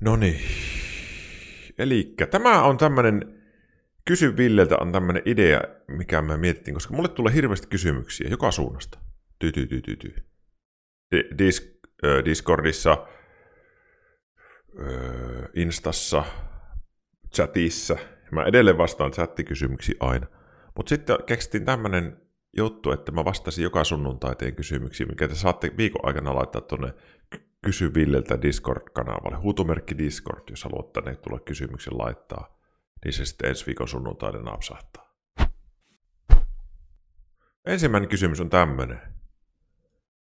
No niin. Eli tämä on tämmöinen, kysy Villeltä on tämmöinen idea, mikä mä mietittiin, koska mulle tulee hirveästi kysymyksiä joka suunnasta. Ty, ty, ty, ty, ty. Dis, äh, Discordissa, äh, Instassa, chatissa. Mä edelleen vastaan chattikysymyksiä aina. Mutta sitten keksittiin tämmöinen juttu, että mä vastasin joka sunnuntai teen kysymyksiä, mikä te saatte viikon aikana laittaa tuonne Kysy Villeltä Discord-kanavalle. Huutomerkki Discord, jos haluat tänne tulla kysymyksen laittaa, niin se sitten ensi viikon sunnuntaina napsahtaa. Ensimmäinen kysymys on tämmöinen.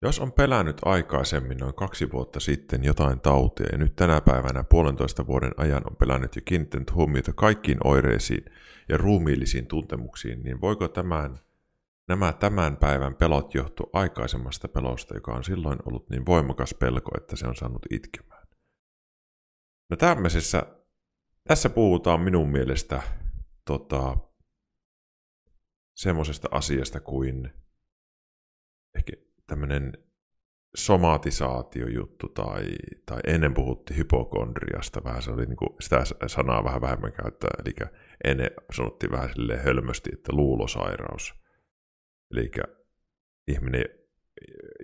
Jos on pelännyt aikaisemmin noin kaksi vuotta sitten jotain tautia ja nyt tänä päivänä puolentoista vuoden ajan on pelännyt ja kiinnittänyt huomiota kaikkiin oireisiin ja ruumiillisiin tuntemuksiin, niin voiko tämän Nämä tämän päivän pelot johtuu aikaisemmasta pelosta, joka on silloin ollut niin voimakas pelko, että se on saanut itkemään. No tämmöisessä, tässä puhutaan minun mielestä tota, semmoisesta asiasta kuin ehkä tämmöinen somatisaatiojuttu tai, tai ennen puhuttiin hypokondriasta vähän, se oli niin kuin, sitä sanaa vähän vähemmän käyttää, eli ennen sanottiin vähän silleen hölmösti, että luulosairaus – Eli ihminen,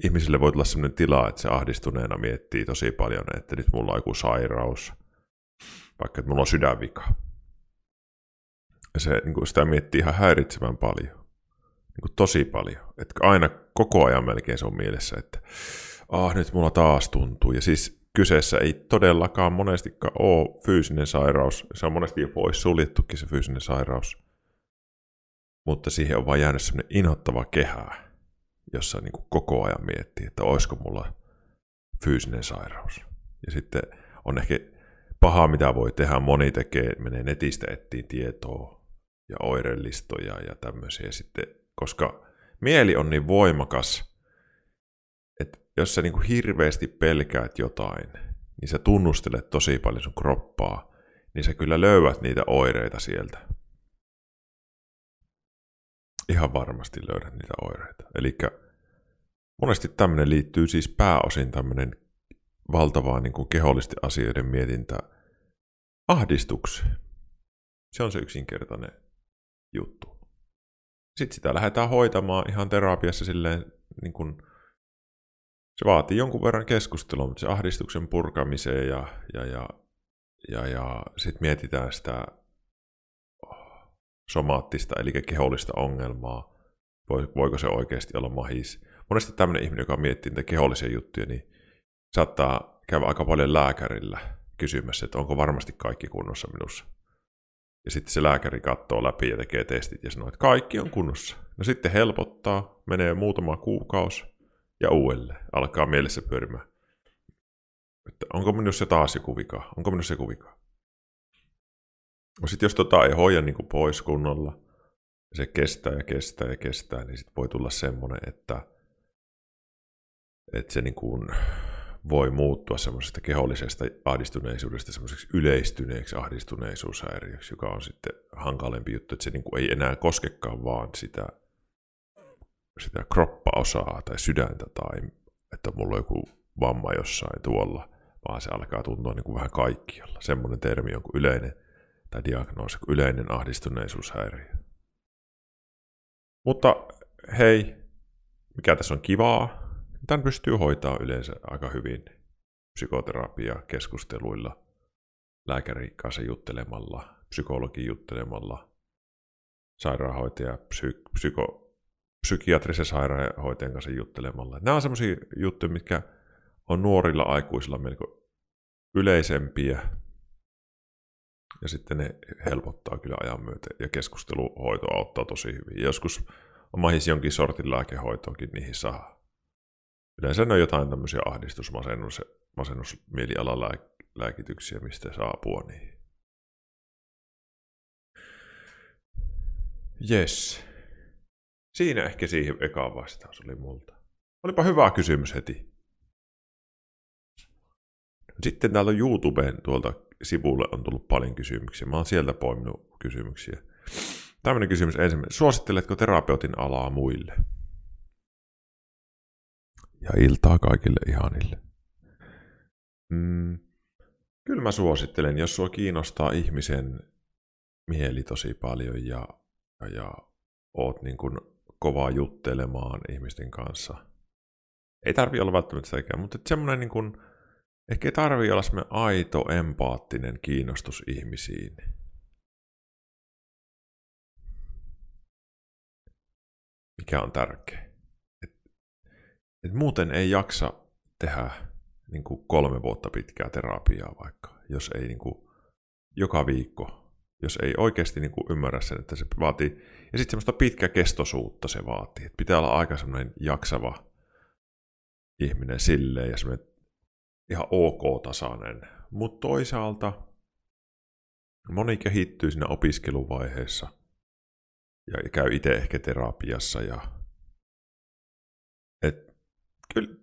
ihmisille voi tulla sellainen tila, että se ahdistuneena miettii tosi paljon, että nyt mulla on joku sairaus, vaikka että mulla on sydänvika. Ja se, niin kuin sitä miettii ihan häiritsevän paljon. Niin kuin tosi paljon. Että aina koko ajan melkein se on mielessä, että ah, nyt mulla taas tuntuu. Ja siis kyseessä ei todellakaan monestikaan ole fyysinen sairaus. Se on monesti jo pois suljettukin se fyysinen sairaus mutta siihen on vaan jäänyt semmoinen inhottava kehä, jossa niin kuin koko ajan miettii, että olisiko mulla fyysinen sairaus. Ja sitten on ehkä paha, mitä voi tehdä. Moni tekee, menee netistä etsiin tietoa ja oirelistoja ja tämmöisiä sitten, koska mieli on niin voimakas, että jos sä niin kuin hirveästi pelkäät jotain, niin sä tunnustelet tosi paljon sun kroppaa, niin sä kyllä löydät niitä oireita sieltä ihan varmasti löydät niitä oireita. Eli monesti tämmöinen liittyy siis pääosin tämmöinen valtavaa niin kuin kehollisten asioiden mietintä ahdistukseen. Se on se yksinkertainen juttu. Sitten sitä lähdetään hoitamaan ihan terapiassa silleen, niin kuin, se vaatii jonkun verran keskustelua, mutta se ahdistuksen purkamiseen ja, ja, ja, ja, ja sitten mietitään sitä somaattista, eli kehollista ongelmaa, voiko se oikeasti olla mahis. Monesti tämmöinen ihminen, joka miettii niitä kehollisia juttuja, niin saattaa käydä aika paljon lääkärillä kysymässä, että onko varmasti kaikki kunnossa minussa. Ja sitten se lääkäri katsoo läpi ja tekee testit ja sanoo, että kaikki on kunnossa. No sitten helpottaa, menee muutama kuukausi ja uudelleen alkaa mielessä pyörimään. Että onko minussa taas joku vika? Onko minussa joku vika? Sitten jos tota ei hoida niin pois kunnolla, se kestää ja kestää ja kestää, niin sitten voi tulla semmoinen, että, että se niin kuin voi muuttua semmoisesta kehollisesta ahdistuneisuudesta semmoiseksi yleistyneeksi ahdistuneisuushäiriöksi, joka on sitten hankalempi juttu, että se niin kuin ei enää koskekaan vaan sitä, sitä kroppaosaa tai sydäntä tai että mulla on joku vamma jossain tuolla, vaan se alkaa tuntua niin kuin vähän kaikkialla. Semmoinen termi on kuin yleinen tai diagnoosi kuin yleinen ahdistuneisuushäiriö. Mutta hei, mikä tässä on kivaa, tämän pystyy hoitaa yleensä aika hyvin psykoterapia keskusteluilla, lääkärin kanssa juttelemalla, psykologin juttelemalla, sairaanhoitaja, psy- psyko, psykiatrisen sairaanhoitajan kanssa juttelemalla. Nämä on sellaisia juttuja, mitkä on nuorilla aikuisilla melko yleisempiä, ja sitten ne helpottaa kyllä ajan myötä. Ja keskusteluhoito auttaa tosi hyvin. Joskus on mahis jonkin sortin lääkehoitoonkin niihin saa. Yleensä ne on jotain tämmöisiä ahdistus, masennus, mistä saa apua niihin. Yes. Siinä ehkä siihen ekaan vastaus oli multa. Olipa hyvä kysymys heti. Sitten täältä YouTubeen tuolta sivulle on tullut paljon kysymyksiä. Mä oon sieltä poiminut kysymyksiä. Tämmöinen kysymys ensimmäinen. Suositteletko terapeutin alaa muille? Ja iltaa kaikille ihanille. Mm, Kyllä mä suosittelen, jos sua kiinnostaa ihmisen mieli tosi paljon ja, ja, ja oot niin kuin kovaa juttelemaan ihmisten kanssa. Ei tarvi olla välttämättä sitäkään, mutta semmoinen niin kuin, ehkä ei tarvi olla semmoinen aito, empaattinen kiinnostus ihmisiin. Mikä on tärkeä. Et, et muuten ei jaksa tehdä niin kuin kolme vuotta pitkää terapiaa vaikka, jos ei niin kuin, joka viikko, jos ei oikeasti niin kuin ymmärrä sen, että se vaatii, ja sitten semmoista pitkäkestoisuutta se vaatii, että pitää olla aika semmoinen jaksava ihminen silleen ja semmoinen ihan ok-tasainen, mutta toisaalta moni kehittyy siinä opiskeluvaiheessa ja käy itse ehkä terapiassa ja et, kyllä,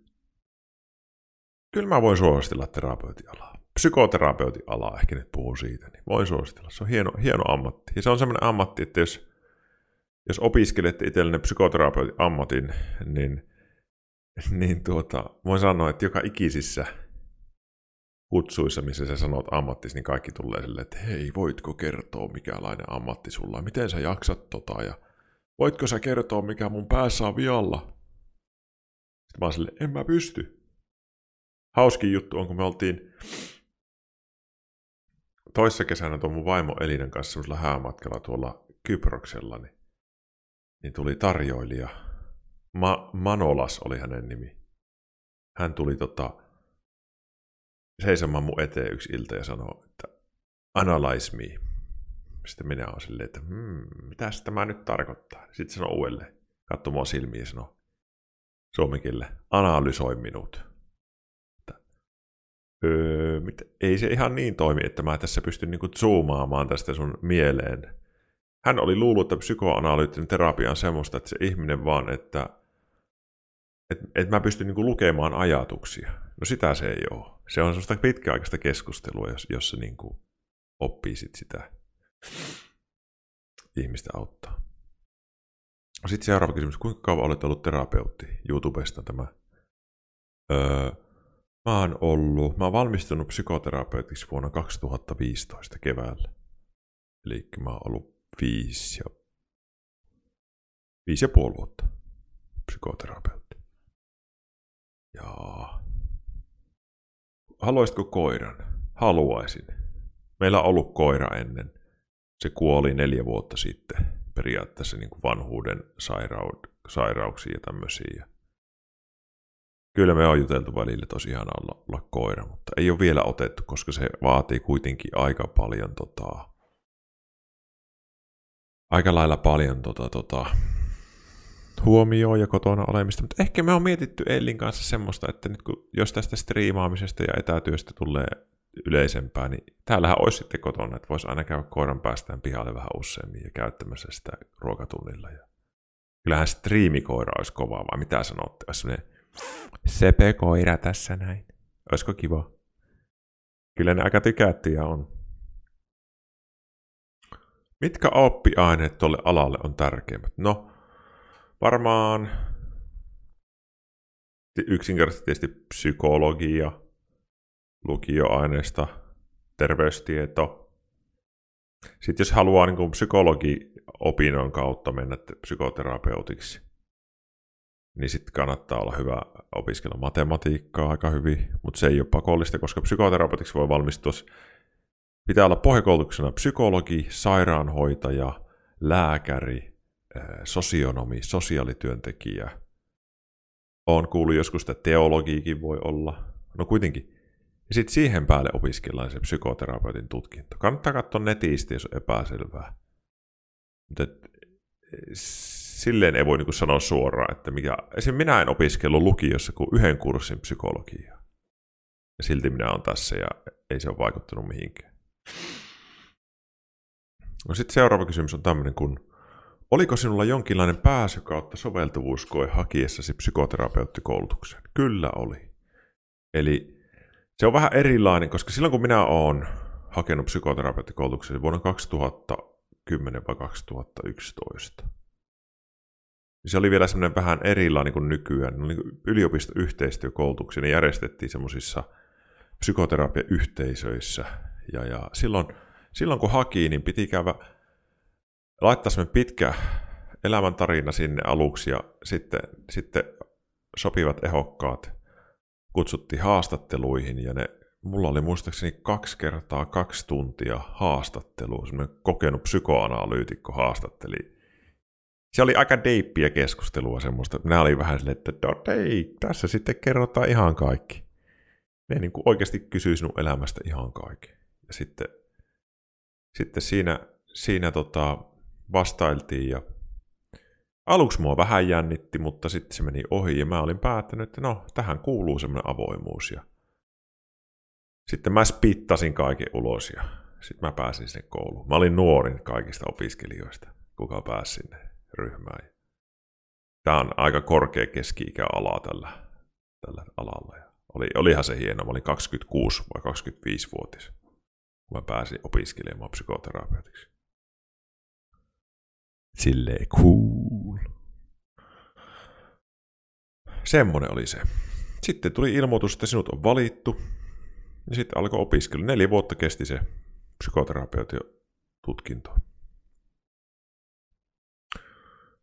kyllä mä voin suositella terapeutialaa. Psykoterapeutialaa ehkä nyt puhuu siitä, niin voin suositella. Se on hieno, hieno ammatti. Ja se on semmoinen ammatti, että jos, jos opiskelette itsellenne psykoterapeutin ammatin, niin, niin tuota, voin sanoa, että joka ikisissä kutsuissa, missä sä sanot ammattis, niin kaikki tulee silleen, että hei, voitko kertoa, mikälainen ammatti sulla miten sä jaksat tota, ja voitko sä kertoa, mikä mun päässä on vialla? Sitten mä oon silleen, en mä pysty hauskin juttu on, kun me oltiin toissa kesänä tuon mun vaimo Elinan kanssa semmoisella häämatkalla tuolla Kyproksella, niin, niin tuli tarjoilija. Ma- Manolas oli hänen nimi. Hän tuli tota, seisomaan mun eteen yksi ilta ja sanoi, että analyze me. Sitten minä olen silleen, että hmm, mitä tämä nyt tarkoittaa. Sitten sanoi uudelleen, katsoi mua silmiin ja sanoi suomikille, analysoi minut öö, mit, ei se ihan niin toimi, että mä tässä pystyn niinku zoomaamaan tästä sun mieleen. Hän oli luullut, että psykoanalyyttinen terapia on semmoista, että se ihminen vaan, että et, et mä pystyn niinku lukemaan ajatuksia. No sitä se ei ole. Se on semmoista pitkäaikaista keskustelua, jos, jossa niinku oppii sit sitä ihmistä auttaa. Sitten seuraava kysymys. Kuinka kauan olet ollut terapeutti? YouTubesta tämä. Öö, Mä oon ollut, mä oon valmistunut psykoterapeutiksi vuonna 2015 keväällä. Eli mä oon ollut viisi ja, viisi ja puoli vuotta psykoterapeutti. Ja haluaisitko koiran? Haluaisin. Meillä on ollut koira ennen. Se kuoli neljä vuotta sitten periaatteessa niin kuin vanhuuden sairaud- sairauksia ja tämmöisiä. Kyllä me on juteltu välillä tosiaan olla, olla koira, mutta ei ole vielä otettu, koska se vaatii kuitenkin aika paljon tota, aika lailla paljon tota, tota, huomioon ja kotona olemista, mutta ehkä me on mietitty Ellin kanssa semmoista, että nyt kun, jos tästä striimaamisesta ja etätyöstä tulee yleisempää, niin täällähän olisi sitten kotona, että voisi aina käydä koiran päästään pihalle vähän useammin ja käyttämässä sitä ruokatunnilla. Ja kyllähän striimikoira olisi kova, vai mitä sanotte? Olisi Sepe-koira tässä näin. Olisiko kiva? Kyllä ne aika tykättyjä on. Mitkä oppiaineet tuolle alalle on tärkeimmät? No, varmaan yksinkertaisesti psykologia, lukioaineista, terveystieto. Sitten jos haluaa niin psykologi-opinnon kautta mennä psykoterapeutiksi, niin sitten kannattaa olla hyvä opiskella matematiikkaa aika hyvin, mutta se ei ole pakollista, koska psykoterapeutiksi voi valmistua. Pitää olla pohjakoulutuksena psykologi, sairaanhoitaja, lääkäri, sosionomi, sosiaalityöntekijä. On kuullut joskus, että teologiikin voi olla. No kuitenkin. Ja sitten siihen päälle opiskellaan se psykoterapeutin tutkinto. Kannattaa katsoa netistä, jos on epäselvää. Mutta silleen ei voi niin sanoa suoraan, että mikä... Esim. minä en opiskellut lukiossa kuin yhden kurssin psykologiaa. Ja silti minä olen tässä ja ei se ole vaikuttanut mihinkään. No sitten seuraava kysymys on tämmöinen, kun oliko sinulla jonkinlainen pääsy kautta soveltuvuuskoe hakiessasi psykoterapeuttikoulutukseen? Kyllä oli. Eli se on vähän erilainen, koska silloin kun minä olen hakenut psykoterapeuttikoulutukseen vuonna 2010 vai 2011, se oli vielä semmoinen vähän erilainen kuin nykyään. Niin yliopistoyhteistyökoulutuksia ne järjestettiin semmoisissa psykoterapiayhteisöissä. Ja, ja silloin, silloin kun haki, niin piti käydä, laittaa semmoinen pitkä elämäntarina sinne aluksi ja sitten, sitten sopivat ehokkaat kutsuttiin haastatteluihin ja ne, mulla oli muistaakseni kaksi kertaa kaksi tuntia haastattelua, semmoinen kokenut psykoanalyytikko haastatteli. Se oli aika deippiä keskustelua semmoista. Minä olin vähän silleen, että no ei, tässä sitten kerrotaan ihan kaikki. Ne niin kuin oikeasti kysyy sinun elämästä ihan kaikki. Ja sitten, sitten siinä, siinä tota, vastailtiin ja Aluksi mua vähän jännitti, mutta sitten se meni ohi ja mä olin päättänyt, että no, tähän kuuluu semmoinen avoimuus. Ja sitten mä spittasin kaiken ulos ja sitten mä pääsin sinne kouluun. Mä olin nuorin kaikista opiskelijoista, kuka pääsi sinne ryhmään. Tämä on aika korkea keski-ikäala tällä, tällä alalla. Ja oli, olihan se hieno, mä olin 26 vai 25-vuotias, kun mä pääsin opiskelemaan psykoterapeutiksi. Silleen cool. Semmonen oli se. Sitten tuli ilmoitus, että sinut on valittu. Ja sitten alkoi opiskelu. Neljä vuotta kesti se psykoterapeutin tutkinto.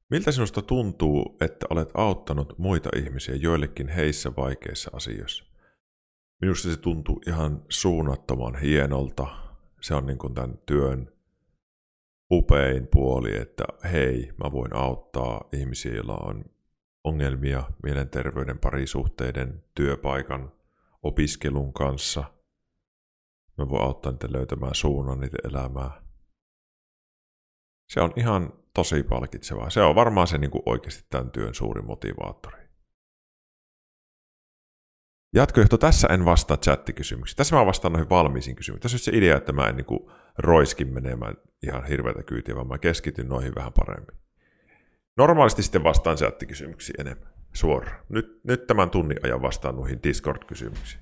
Miltä sinusta tuntuu, että olet auttanut muita ihmisiä joillekin heissä vaikeissa asioissa? Minusta se tuntuu ihan suunnattoman hienolta. Se on niin kuin tämän työn upein puoli, että hei, mä voin auttaa ihmisiä, joilla on ongelmia mielenterveyden, parisuhteiden, työpaikan, opiskelun kanssa. Mä voin auttaa niitä löytämään suunnan niitä elämää. Se on ihan tosi palkitsevaa. Se on varmaan se niin kuin oikeasti tämän työn suuri motivaattori. Jatkojohto, tässä en vastaa chattikysymyksiin. Tässä mä vastaan noihin valmiisiin kysymyksiin. Tässä on se idea, että mä en niin kuin roiskin menemään ihan hirveätä kyytiä, vaan mä keskityn noihin vähän paremmin. Normaalisti sitten vastaan chattikysymyksiin enemmän, suoraan. Nyt, nyt tämän tunnin ajan vastaan noihin Discord-kysymyksiin.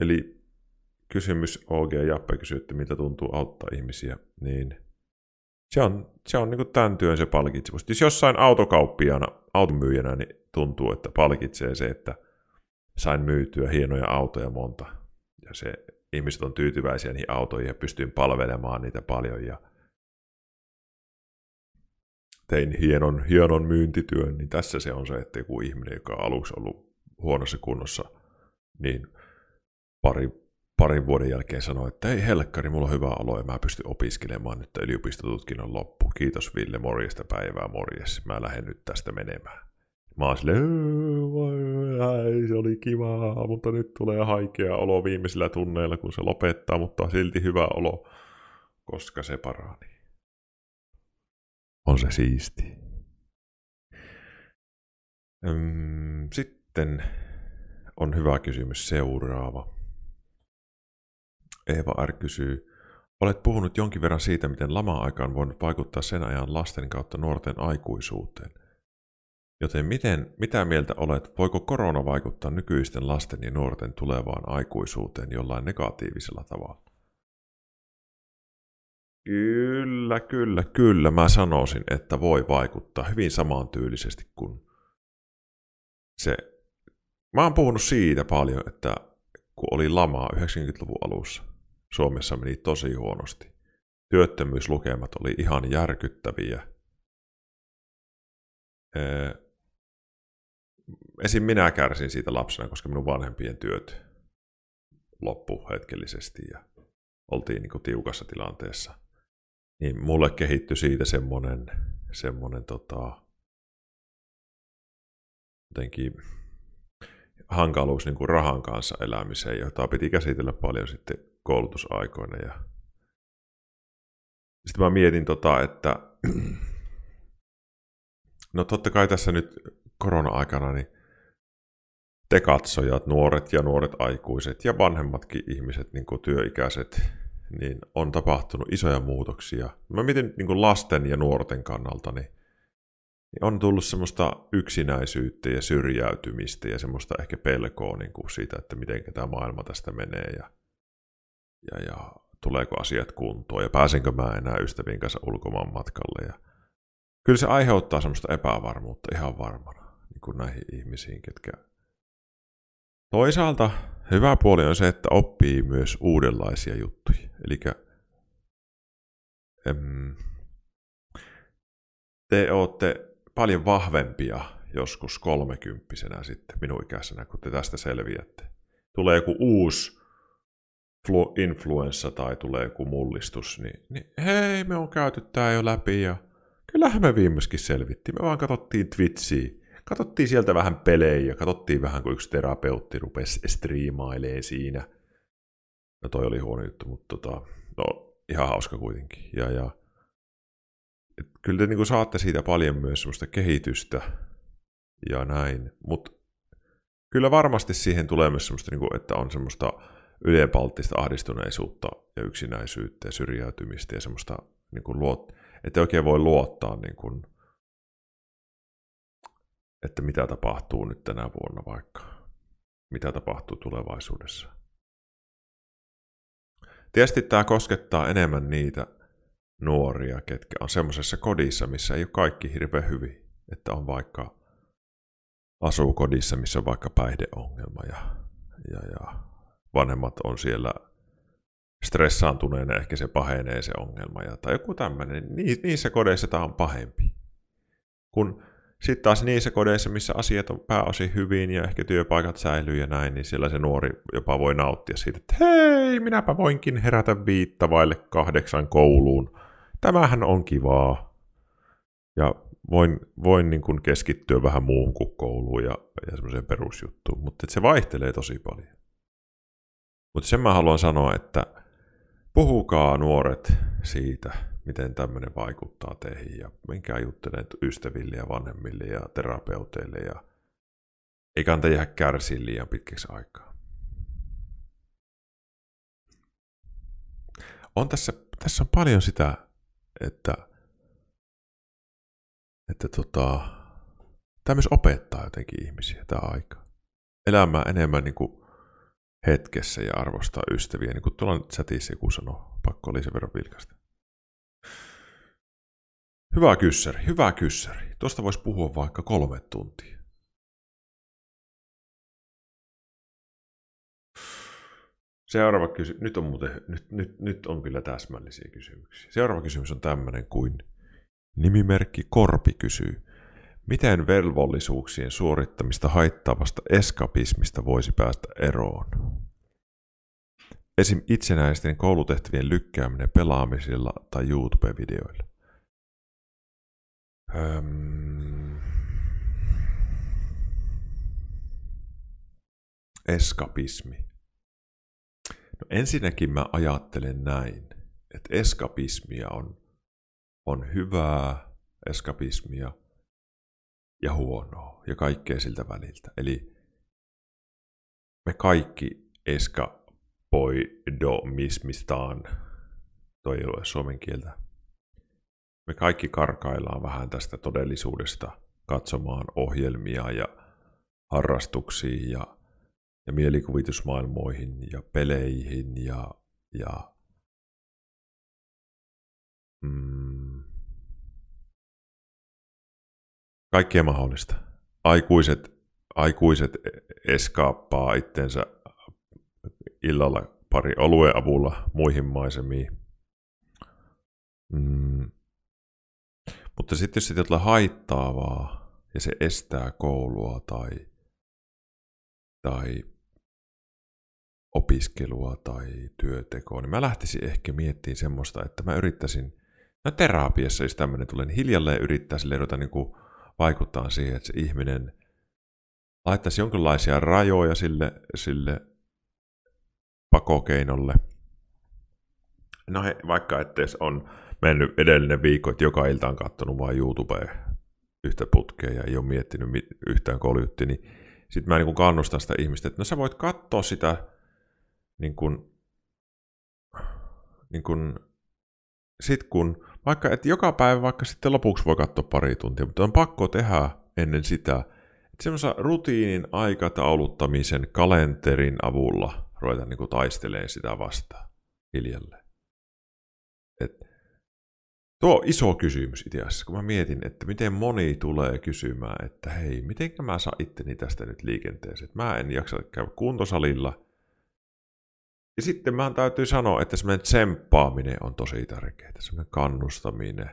Eli kysymys OG ja Jappe kysyi, että miltä tuntuu auttaa ihmisiä, niin se on, se on niin tämän työn se palkitsemus. Jos jossain autokauppiana, automyyjänä, niin tuntuu, että palkitsee se, että sain myytyä hienoja autoja monta. Ja se ihmiset on tyytyväisiä niihin autoihin ja pystyin palvelemaan niitä paljon ja tein hienon, hienon myyntityön, niin tässä se on se, että joku ihminen, joka on aluksi ollut huonossa kunnossa, niin pari, parin vuoden jälkeen sanoi, että ei helkkari, mulla on hyvä olo ja mä pystyn opiskelemaan nyt yliopistotutkinnon loppu. Kiitos Ville, morjesta päivää, morjes. Mä lähden nyt tästä menemään. Mä oon silleen, se oli kiva, mutta nyt tulee haikea olo viimeisillä tunneilla, kun se lopettaa, mutta silti hyvä olo, koska se parani. On se siisti. Sitten on hyvä kysymys seuraava. Eeva R. kysyy, Olet puhunut jonkin verran siitä, miten lama-aika on voinut vaikuttaa sen ajan lasten kautta nuorten aikuisuuteen. Joten miten, mitä mieltä olet, voiko korona vaikuttaa nykyisten lasten ja nuorten tulevaan aikuisuuteen jollain negatiivisella tavalla? Kyllä, kyllä, kyllä. Mä sanoisin, että voi vaikuttaa hyvin samantyylisesti kuin se. Mä oon puhunut siitä paljon, että kun oli lama 90-luvun alussa, Suomessa meni tosi huonosti. Työttömyyslukemat oli ihan järkyttäviä esim. minä kärsin siitä lapsena, koska minun vanhempien työt loppu hetkellisesti ja oltiin niin kuin tiukassa tilanteessa. Niin mulle kehittyi siitä semmoinen, semmoinen tota, jotenkin hankaluus niin kuin rahan kanssa elämiseen, jota piti käsitellä paljon sitten koulutusaikoina. Ja sitten mä mietin, tota, että no totta kai tässä nyt korona-aikana niin te katsojat, nuoret ja nuoret aikuiset ja vanhemmatkin ihmiset, niin kuin työikäiset, niin on tapahtunut isoja muutoksia. Mä mietin niin kuin lasten ja nuorten kannalta, niin, niin on tullut semmoista yksinäisyyttä ja syrjäytymistä ja semmoista ehkä pelkoa niin kuin siitä, että miten tämä maailma tästä menee ja, ja, ja tuleeko asiat kuntoon ja pääsenkö mä enää ystävien kanssa ulkomaan matkalle. Ja kyllä se aiheuttaa semmoista epävarmuutta ihan varmana kuin näihin ihmisiin, ketkä Toisaalta hyvä puoli on se, että oppii myös uudenlaisia juttuja. Eli te olette paljon vahvempia joskus kolmekymppisenä sitten minun ikäisenä, kun te tästä selviätte. Tulee joku uusi influenssa tai tulee joku mullistus, niin, niin hei, me on käyty tää jo läpi ja kyllähän me viimeiskin selvittiin. Me vaan katsottiin Twitchiä, katsottiin sieltä vähän pelejä ja katsottiin vähän, kun yksi terapeutti rupesi striimailee siinä. No toi oli huono juttu, mutta tota, no ihan hauska kuitenkin. Ja, ja et kyllä te niinku saatte siitä paljon myös semmoista kehitystä ja näin, mutta kyllä varmasti siihen tulee myös semmoista, niinku, että on semmoista ylenpalttista ahdistuneisuutta ja yksinäisyyttä ja syrjäytymistä ja semmoista, niinku, luot, että oikein voi luottaa, niinku, että mitä tapahtuu nyt tänä vuonna vaikka, mitä tapahtuu tulevaisuudessa. Tietysti tämä koskettaa enemmän niitä nuoria, ketkä on semmoisessa kodissa, missä ei ole kaikki hirveän hyvin. Että on vaikka asuu kodissa, missä on vaikka päihdeongelma ja, ja, ja vanhemmat on siellä stressaantuneena, ehkä se pahenee se ongelma ja, tai joku tämmöinen. Niissä kodeissa tämä on pahempi. Kun sitten taas niissä kodeissa, missä asiat on pääosin hyvin ja ehkä työpaikat säilyy ja näin, niin siellä se nuori jopa voi nauttia siitä, että hei, minäpä voinkin herätä viitta vaille kahdeksan kouluun. Tämähän on kivaa. Ja voin, voin niin kuin keskittyä vähän muuhun kuin kouluun ja, ja semmoiseen perusjuttuun, mutta se vaihtelee tosi paljon. Mutta sen mä haluan sanoa, että puhukaa nuoret siitä, miten tämmöinen vaikuttaa teihin ja minkä juttelen ystäville ja vanhemmille ja terapeuteille ja ei kannata jäädä kärsiä liian pitkäksi aikaa. On tässä, tässä on paljon sitä, että, että tota, tämä myös opettaa jotenkin ihmisiä tämä aika. Elämää enemmän niin kuin hetkessä ja arvostaa ystäviä, niin kuin tuolla chatissa joku sanoo, pakko oli sen verran vilkasta. Hyvä kyssäri, hyvä kyssäri. Tuosta voisi puhua vaikka kolme tuntia. Seuraava kysymys. Nyt on, muuten, nyt, nyt, nyt on kyllä täsmällisiä kysymyksiä. Seuraava kysymys on tämmöinen kuin nimimerkki Korpi kysyy. Miten velvollisuuksien suorittamista haittaavasta eskapismista voisi päästä eroon? Esim. itsenäisten koulutehtävien lykkääminen pelaamisilla tai YouTube-videoilla. Öm... Eskapismi. No ensinnäkin mä ajattelen näin, että eskapismia on, on hyvää eskapismia ja huonoa ja kaikkea siltä väliltä. Eli me kaikki eskapoidomismistaan, toi ei ole suomen kieltä, me kaikki karkaillaan vähän tästä todellisuudesta katsomaan ohjelmia ja harrastuksiin ja, ja mielikuvitusmaailmoihin ja peleihin ja, ja mm, kaikkea mahdollista. Aikuiset, aikuiset eskaappaa itsensä illalla pari oluen avulla muihin maisemiin. Mm, mutta sitten jos siitä tulee haittaavaa ja se estää koulua tai, tai opiskelua tai työtekoa, niin mä lähtisin ehkä miettimään semmoista, että mä yrittäisin, no terapiassa jos tämmöinen tulee, niin hiljalleen yrittää sille ruveta niin kuin vaikuttaa siihen, että se ihminen laittaisi jonkinlaisia rajoja sille, sille pakokeinolle. No he, vaikka että on mennyt edellinen viikko, että joka ilta on katsonut vain YouTubea yhtä putkea ja ei ole miettinyt yhtään kouluyttiä, niin sitten mä niin kannustan sitä ihmistä, että no sä voit katsoa sitä niin kuin, niin kuin, sit kun, vaikka että joka päivä vaikka sitten lopuksi voi katsoa pari tuntia, mutta on pakko tehdä ennen sitä, että semmoisen rutiinin aikatauluttamisen kalenterin avulla ruveta niin taistelemaan sitä vastaan hiljalleen. Et Tuo on iso kysymys itse asiassa, kun mä mietin, että miten moni tulee kysymään, että hei, miten mä saan itteni tästä nyt liikenteeseen. Että mä en jaksa käydä kuntosalilla. Ja sitten mä täytyy sanoa, että semmoinen tsemppaaminen on tosi tärkeää, semmoinen kannustaminen,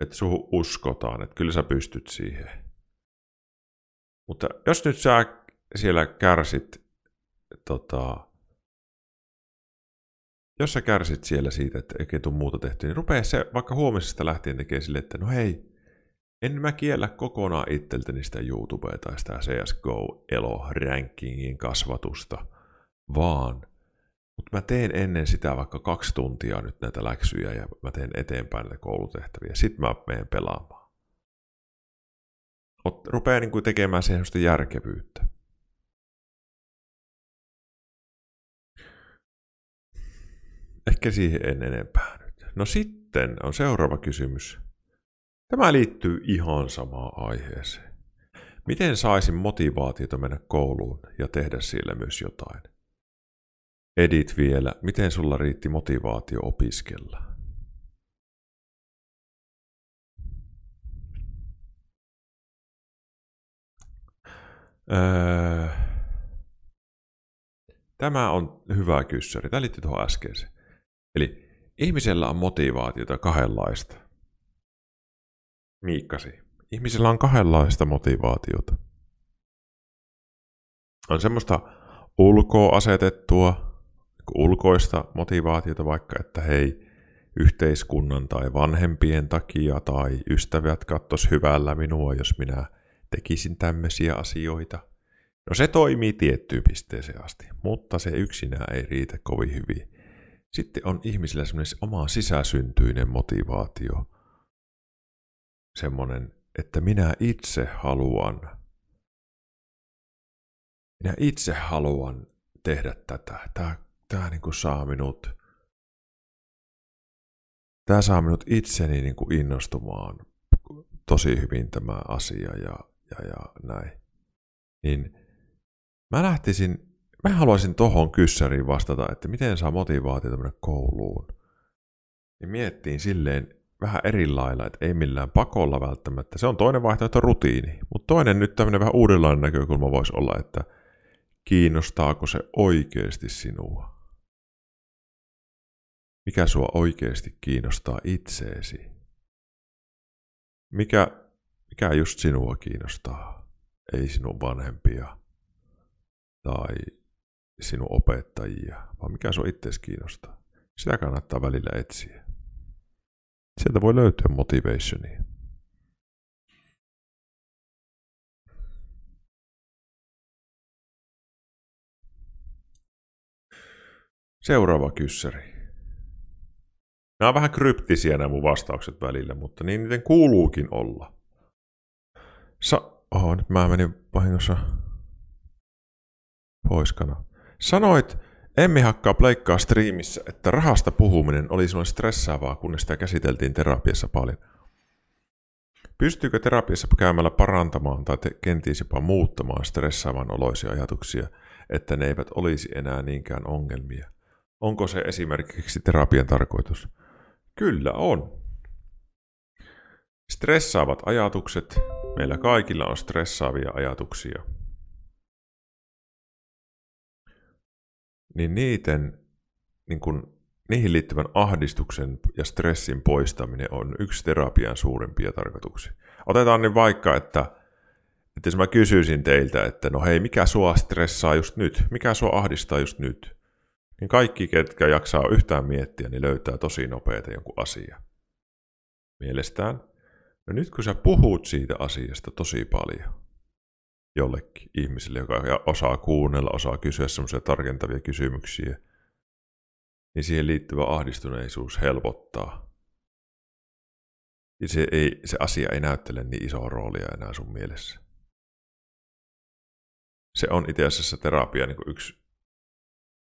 että suhu uskotaan, että kyllä sä pystyt siihen. Mutta jos nyt sä siellä kärsit tota, jos sä kärsit siellä siitä, että ei tule muuta tehty, niin rupee se vaikka huomisesta lähtien tekee sille, että no hei, en mä kiellä kokonaan itseltäni sitä YouTubea tai sitä CSGO elo rankingin kasvatusta, vaan mutta mä teen ennen sitä vaikka kaksi tuntia nyt näitä läksyjä ja mä teen eteenpäin näitä koulutehtäviä. Sitten mä menen pelaamaan. Ot, rupeaa niin kuin tekemään sellaista järkevyyttä. Ehkä siihen en enempää nyt. No sitten on seuraava kysymys. Tämä liittyy ihan samaan aiheeseen. Miten saisin motivaatiota mennä kouluun ja tehdä siellä myös jotain? Edit vielä, miten sulla riitti motivaatio opiskella? Öö, tämä on hyvä kyssäri. Tämä liittyy tuohon äskeiseen. Eli ihmisellä on motivaatiota kahdenlaista. Miikkasi. Ihmisellä on kahdenlaista motivaatiota. On semmoista ulkoa asetettua, ulkoista motivaatiota vaikka, että hei, yhteiskunnan tai vanhempien takia tai ystävät kattos hyvällä minua, jos minä tekisin tämmöisiä asioita. No se toimii tiettyyn pisteeseen asti, mutta se yksinään ei riitä kovin hyvin. Sitten on ihmisillä semmoinen oma sisäsyntyinen motivaatio. Semmoinen, että minä itse haluan, minä itse haluan tehdä tätä. Tämä, tämä niin kuin saa minut, tämä saa minut itseni niin kuin innostumaan tosi hyvin tämä asia ja, ja, ja näin. Niin mä lähtisin Mä haluaisin tohon kyssäriin vastata, että miten saa motivaatiota mennä kouluun. Niin miettiin silleen vähän eri lailla, että ei millään pakolla välttämättä. Se on toinen vaihtoehto rutiini. Mutta toinen nyt tämmöinen vähän uudenlainen näkökulma voisi olla, että kiinnostaako se oikeasti sinua? Mikä sua oikeasti kiinnostaa itseesi? Mikä, mikä just sinua kiinnostaa? Ei sinun vanhempia tai sinun opettajia, vaan mikä sinua itseesi kiinnostaa. Sitä kannattaa välillä etsiä. Sieltä voi löytyä motivationia. Seuraava kyssäri. Nämä on vähän kryptisiä nämä mun vastaukset välillä, mutta niin niiden kuuluukin olla. Sa- Oho, nyt mä menin vahingossa poiskana. Sanoit Emmi hakkaa pleikkaa striimissä, että rahasta puhuminen oli sinulle stressaavaa, kunnes sitä käsiteltiin terapiassa paljon. Pystyykö terapiassa käymällä parantamaan tai te- kenties jopa muuttamaan stressaavan oloisia ajatuksia, että ne eivät olisi enää niinkään ongelmia? Onko se esimerkiksi terapian tarkoitus? Kyllä on. Stressaavat ajatukset. Meillä kaikilla on stressaavia ajatuksia. Niin niiden, niin kun, niihin liittyvän ahdistuksen ja stressin poistaminen on yksi terapian suurimpia tarkoituksia. Otetaan nyt vaikka, että, että jos mä kysyisin teiltä, että no hei, mikä sua stressaa just nyt, mikä sua ahdistaa just nyt, niin kaikki, ketkä jaksaa yhtään miettiä, niin löytää tosi nopeita jonkun asia. Mielestään. No nyt kun sä puhut siitä asiasta tosi paljon, jollekin ihmiselle, joka osaa kuunnella, osaa kysyä semmoisia tarkentavia kysymyksiä, niin siihen liittyvä ahdistuneisuus helpottaa. Ja se, ei, se asia ei näyttele niin isoa roolia enää sun mielessä. Se on itse asiassa terapia niin kuin yksi,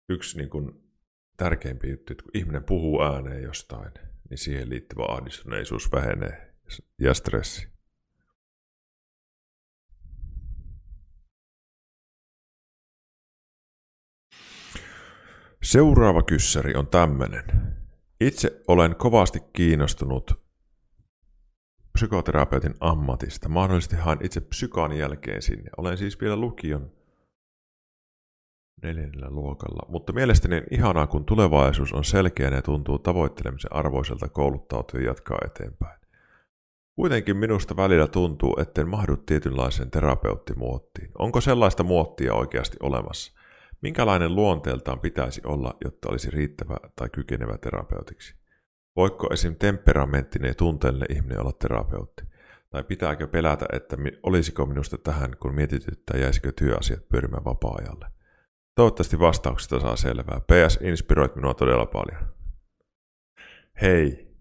yksi niin kuin tärkeimpiä juttu, että kun ihminen puhuu ääneen jostain, niin siihen liittyvä ahdistuneisuus vähenee ja stressi. Seuraava kyssäri on tämmöinen. Itse olen kovasti kiinnostunut psykoterapeutin ammatista. Mahdollisesti haen itse psykaan jälkeen sinne. Olen siis vielä lukion neljännellä luokalla. Mutta mielestäni on ihanaa, kun tulevaisuus on selkeä ja tuntuu tavoittelemisen arvoiselta kouluttautua ja jatkaa eteenpäin. Kuitenkin minusta välillä tuntuu, etten mahdu tietynlaiseen terapeuttimuottiin. Onko sellaista muottia oikeasti olemassa? Minkälainen luonteeltaan pitäisi olla, jotta olisi riittävä tai kykenevä terapeutiksi? Voiko esim. temperamenttinen ja tunteellinen ihminen olla terapeutti? Tai pitääkö pelätä, että olisiko minusta tähän, kun mietityttää, jäisikö työasiat pyörimään vapaa-ajalle? Toivottavasti vastauksesta saa selvää. PS inspiroit minua todella paljon. Hei.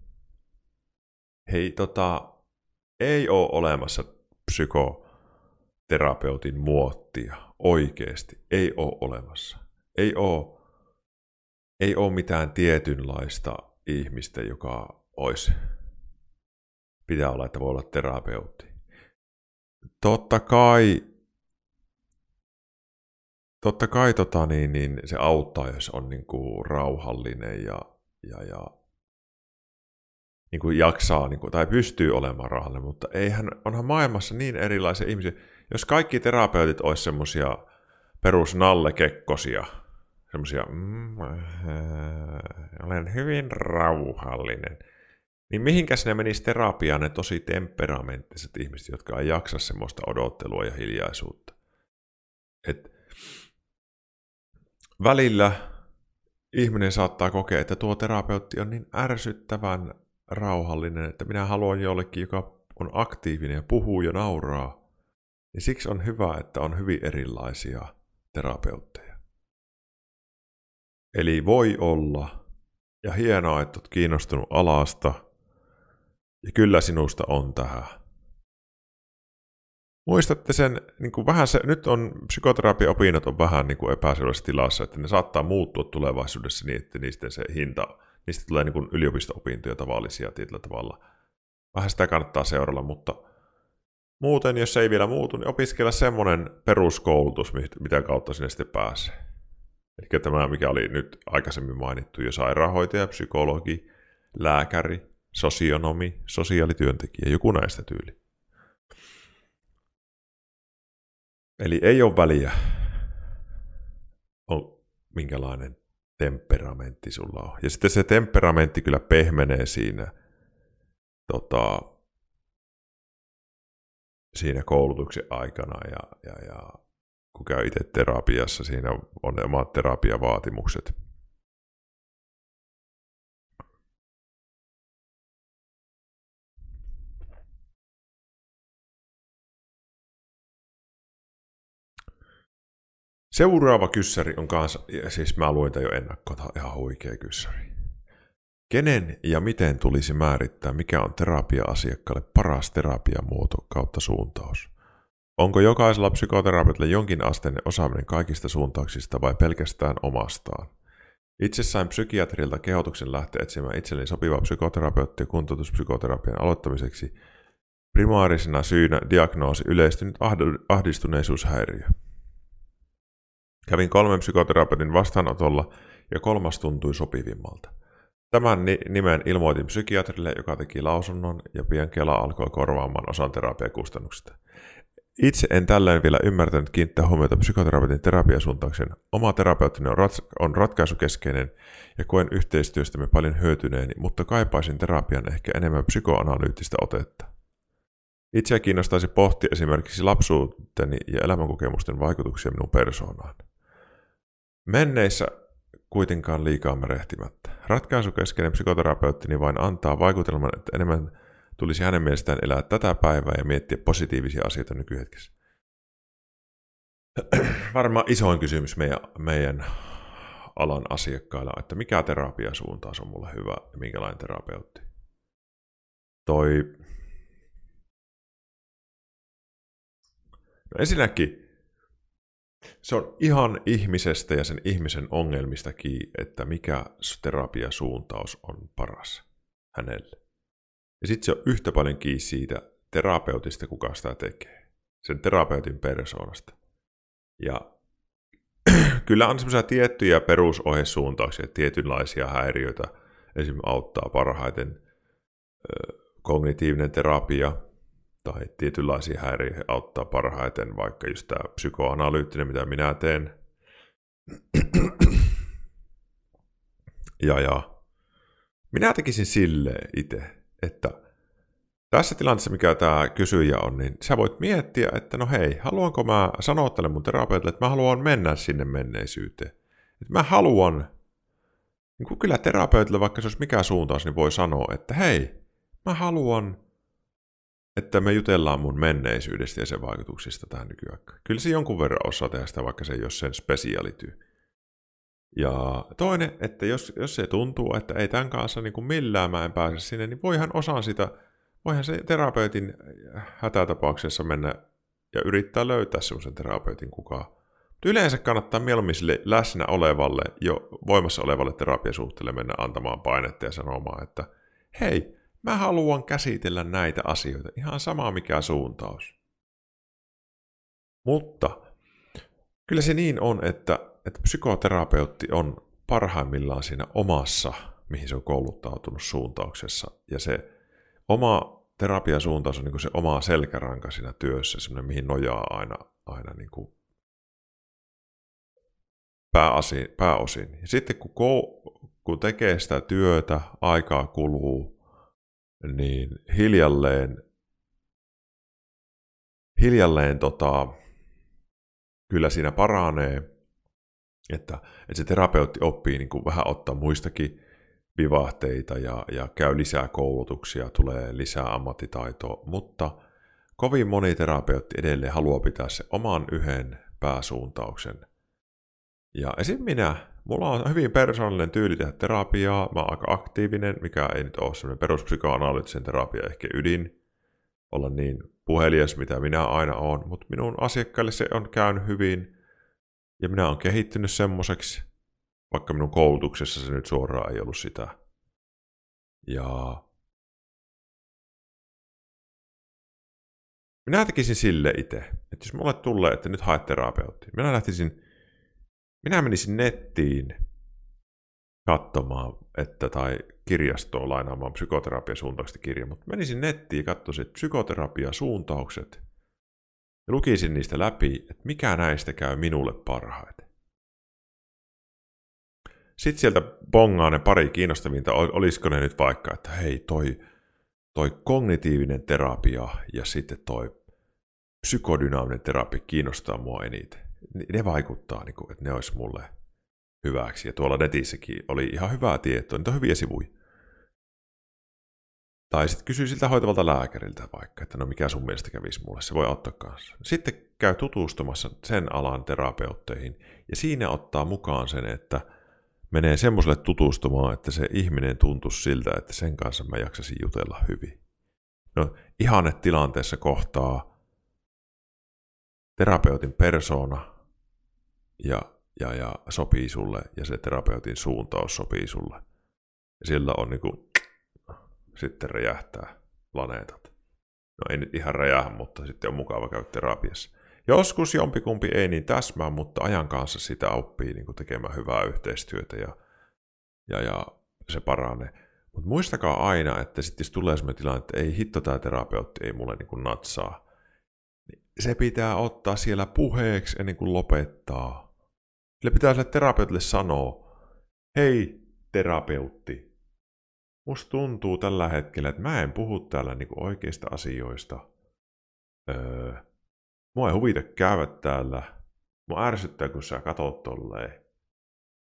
Hei, tota, ei ole olemassa psykoterapeutin muottia oikeasti. Ei ole olemassa. Ei ole, ei ole mitään tietynlaista ihmistä, joka olisi, pitää olla, että voi olla terapeutti. Totta kai, totta kai tota, niin, niin se auttaa, jos on niin kuin rauhallinen ja, ja, ja niin kuin jaksaa niin kuin, tai pystyy olemaan rauhallinen, mutta eihän, onhan maailmassa niin erilaisia ihmisiä. Jos kaikki terapeutit olisi semmoisia perusnallekekkosia, semmoisia, mm, äh, olen hyvin rauhallinen, niin mihinkäs ne menisi terapiaan ne tosi temperamenttiset ihmiset, jotka ei jaksa semmoista odottelua ja hiljaisuutta. Et välillä ihminen saattaa kokea, että tuo terapeutti on niin ärsyttävän rauhallinen, että minä haluan jollekin, joka on aktiivinen ja puhuu ja nauraa. Ja siksi on hyvä, että on hyvin erilaisia terapeutteja. Eli voi olla, ja hienoa, että olet kiinnostunut alasta, ja kyllä sinusta on tähän. Muistatte sen, niin kuin vähän se, nyt on psykoterapiaopinnot on vähän niin kuin epäselvässä tilassa, että ne saattaa muuttua tulevaisuudessa niin, että niistä se hinta niistä tulee niin yliopisto-opintoja tavallisia tietyllä tavalla. Vähän sitä kannattaa seuralla, mutta muuten, jos ei vielä muutu, niin opiskella semmoinen peruskoulutus, mitä kautta sinne sitten pääsee. Eli tämä, mikä oli nyt aikaisemmin mainittu, jo sairaanhoitaja, psykologi, lääkäri, sosionomi, sosiaalityöntekijä, joku näistä tyyli. Eli ei ole väliä, on minkälainen temperamentti sulla on. Ja sitten se temperamentti kyllä pehmenee siinä, tota, siinä koulutuksen aikana ja, ja, ja kun käy itse terapiassa, siinä on omat terapiavaatimukset. Seuraava kyssäri on kanssa, siis mä luin jo ennakkoa, ihan huikea kyssäri. Kenen ja miten tulisi määrittää, mikä on terapia-asiakkaalle paras terapiamuoto kautta suuntaus? Onko jokaisella psykoterapeutilla jonkin asteinen osaaminen kaikista suuntauksista vai pelkästään omastaan? Itse sain psykiatrilta kehotuksen lähteä etsimään itselleni sopivaa psykoterapeuttia kuntoutuspsykoterapian aloittamiseksi. Primaarisena syynä diagnoosi yleistynyt ahdistuneisuushäiriö. Kävin kolmen psykoterapeutin vastaanotolla ja kolmas tuntui sopivimmalta. Tämän nimen ilmoitin psykiatrille, joka teki lausunnon ja pian Kela alkoi korvaamaan osan terapiakustannuksista. Itse en tällöin vielä ymmärtänyt kiinnittää huomiota psykoterapeutin terapiasuuntauksen. Oma terapeuttini on, rat- on ratkaisukeskeinen ja koen yhteistyöstämme paljon hyötyneeni, mutta kaipaisin terapian ehkä enemmän psykoanalyyttistä otetta. Itseä kiinnostaisi pohtia esimerkiksi lapsuuteni ja elämänkokemusten vaikutuksia minun persoonaan. Menneissä kuitenkaan liikaa merehtimättä. Ratkaisukeskeinen psykoterapeuttini vain antaa vaikutelman, että enemmän tulisi hänen mielestään elää tätä päivää ja miettiä positiivisia asioita nykyhetkessä. Varmaan isoin kysymys meidän, meidän alan asiakkailla, että mikä terapiasuuntaus on mulle hyvä ja minkälainen terapeutti. Toi... No ensinnäkin se on ihan ihmisestä ja sen ihmisen ongelmista kiinni, että mikä terapiasuuntaus on paras hänelle. Ja sitten se on yhtä paljon kiinni siitä terapeutista, kuka sitä tekee. Sen terapeutin persoonasta. Ja kyllä on semmoisia tiettyjä perusohjesuuntauksia, tietynlaisia häiriöitä esim. auttaa parhaiten kognitiivinen terapia tai tietynlaisia häiriöihin auttaa parhaiten, vaikka just tämä psykoanalyyttinen, mitä minä teen. ja, ja minä tekisin silleen itse, että tässä tilanteessa, mikä tämä kysyjä on, niin sä voit miettiä, että no hei, haluanko mä sanoa tälle mun terapeutille, että mä haluan mennä sinne menneisyyteen. Että mä haluan, niin kyllä terapeutille, vaikka se olisi mikä suuntaus, niin voi sanoa, että hei, mä haluan, että me jutellaan mun menneisyydestä ja sen vaikutuksista tähän nykyaikaan. Kyllä se jonkun verran osaa tehdä sitä, vaikka se ei ole sen spesiaality. Ja toinen, että jos, jos se tuntuu, että ei tämän kanssa niin kuin millään mä en pääse sinne, niin voihan osaan sitä voihan se terapeutin hätätapauksessa mennä ja yrittää löytää semmoisen terapeutin kukaan. Mutta yleensä kannattaa mieluummin sille läsnä olevalle, jo voimassa olevalle terapiasuhteelle mennä antamaan painetta ja sanomaan, että hei, mä haluan käsitellä näitä asioita, ihan sama mikä suuntaus. Mutta kyllä se niin on, että, että psykoterapeutti on parhaimmillaan siinä omassa, mihin se on kouluttautunut suuntauksessa, ja se oma terapiasuuntaus on niin se oma selkäranka siinä työssä, semmoinen mihin nojaa aina, aina niin kuin pääosin, pääosin. Ja sitten kun, kun tekee sitä työtä, aikaa kuluu, niin hiljalleen, hiljalleen tota, kyllä siinä paranee, että, että se terapeutti oppii niin kuin vähän ottaa muistakin vivahteita ja, ja käy lisää koulutuksia, tulee lisää ammattitaitoa, mutta kovin moni terapeutti edelleen haluaa pitää se oman yhden pääsuuntauksen. Ja esim. minä, mulla on hyvin persoonallinen tyyli tehdä terapiaa, mä oon aika aktiivinen, mikä ei nyt ole semmoinen peruspsykoanalyyttisen terapia ehkä ydin, olla niin puhelias, mitä minä aina oon, mutta minun asiakkaille se on käynyt hyvin, ja minä olen kehittynyt semmoiseksi, vaikka minun koulutuksessa se nyt suoraan ei ollut sitä. Ja minä tekisin sille itse, että jos mulle tulee, että nyt haet terapeutti, minä lähtisin, minä menisin nettiin katsomaan, että, tai kirjastoon lainaamaan psykoterapiasuuntauksesta kirja, mutta menisin nettiin ja katsoisin, psykoterapiasuuntaukset, ja lukisin niistä läpi, että mikä näistä käy minulle parhaiten. Sitten sieltä bongaa ne pari kiinnostavinta, olisiko ne nyt vaikka, että hei toi, toi kognitiivinen terapia ja sitten toi psykodynaaminen terapia kiinnostaa mua eniten. Ne vaikuttaa, niin kuin, että ne olisi mulle hyväksi. Ja tuolla netissäkin oli ihan hyvää tietoa, niitä on hyviä sivuja. Tai sitten kysyy siltä hoitavalta lääkäriltä vaikka, että no mikä sun mielestä kävisi mulle, se voi auttaa kanssa. Sitten käy tutustumassa sen alan terapeutteihin ja siinä ottaa mukaan sen, että – menee semmoiselle tutustumaan, että se ihminen tuntuisi siltä, että sen kanssa mä jaksasin jutella hyvin. No ihanne tilanteessa kohtaa terapeutin persona ja, ja, ja sopii sulle ja se terapeutin suuntaus sopii sulle. Ja sillä on niinku, sitten räjähtää planeetat. No ei nyt ihan räjähä, mutta sitten on mukava käydä terapiassa. Joskus jompikumpi ei niin täsmää, mutta ajan kanssa sitä oppii niin kuin tekemään hyvää yhteistyötä ja, ja, ja se paranee. Mutta muistakaa aina, että sitten jos tulee sellainen tilanne, että ei hitto tämä terapeutti ei mulle niin kuin natsaa, niin se pitää ottaa siellä puheeksi ennen kuin lopettaa. Sille pitää sille terapeutille sanoa, hei terapeutti, musta tuntuu tällä hetkellä, että mä en puhu täällä niin kuin oikeista asioista. Öö, Mua ei huvita käydä täällä. Mua ärsyttää, kun sä katot tolleen.